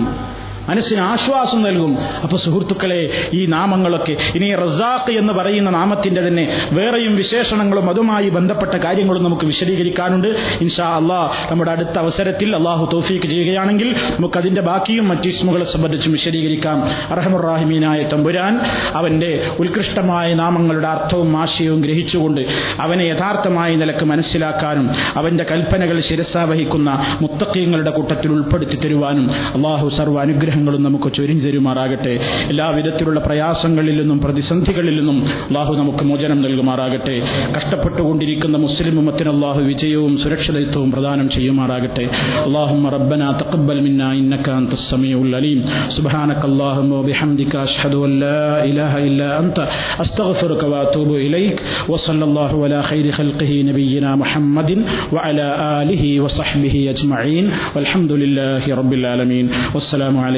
മനസ്സിന് ആശ്വാസം നൽകും. അപ്പൊ സുഹൃത്തുക്കളെ ഈ നാമങ്ങളൊക്കെ ഇനി റസാഖ് എന്ന് പറയുന്ന നാമത്തിന്റെ തന്നെ വേറെയും വിശേഷണങ്ങളും അതുമായി ബന്ധപ്പെട്ട കാര്യങ്ങളും നമുക്ക് വിശദീകരിക്കാനുണ്ട്. ഇൻഷാ അള്ളാഹ് നമ്മുടെ അടുത്ത അവസരത്തിൽ അള്ളാഹു തോഫീക്ക് ചെയ്യുകയാണെങ്കിൽ നമുക്ക് അതിന്റെ ബാക്കിയും മറ്റു ഇസ്മുകളെ സംബന്ധിച്ചും വിശദീകരിക്കാം. അറഹമുറാഹിമീനായ തമ്പുരാൻ അവന്റെ ഉത്കൃഷ്ടമായ നാമങ്ങളുടെ അർത്ഥവും ആശയവും ഗ്രഹിച്ചുകൊണ്ട് അവനെ യഥാർത്ഥമായ നിലയ്ക്ക് മനസ്സിലാക്കാനും അവന്റെ കൽപ്പനകൾ ശിരസാവഹിക്കുന്ന മുത്തക്കീങ്ങളുടെ കൂട്ടത്തിൽ ഉൾപ്പെടുത്തി തരുവാനും അള്ളാഹു സർവ അനുഗ്രഹങ്ങളും നമുക്ക് ചൊരിഞ്ഞു തരുമാറാകട്ടെ എല്ലാവിധത്തിലുള്ള പ്രയാസങ്ങളിൽ നിന്നും പ്രതിസന്ധികളിൽ നിന്നും അള്ളാഹു നമുക്ക് മോചനം നൽകുമാറാകട്ടെ കഷ്ടപ്പെട്ടുകൊണ്ടിരിക്കുന്ന മുസ്ലിം ഉമ്മത്തിന് അള്ളാഹു വിജയവും സുരക്ഷിതത്വവും പ്രദാനം ചെയ്യുമാറാകട്ടെ اللهم ربنا تقبل منا إنك أنت السميع العليم سبحانك اللهم وبحمدك أشهد أن لا إله إلا أنت أستغفرك وأتوب إليك وصلى الله على خير خلقه نبينا محمد وعلى آله وصحبه أجمعين والحمد لله رب العالمين والسلام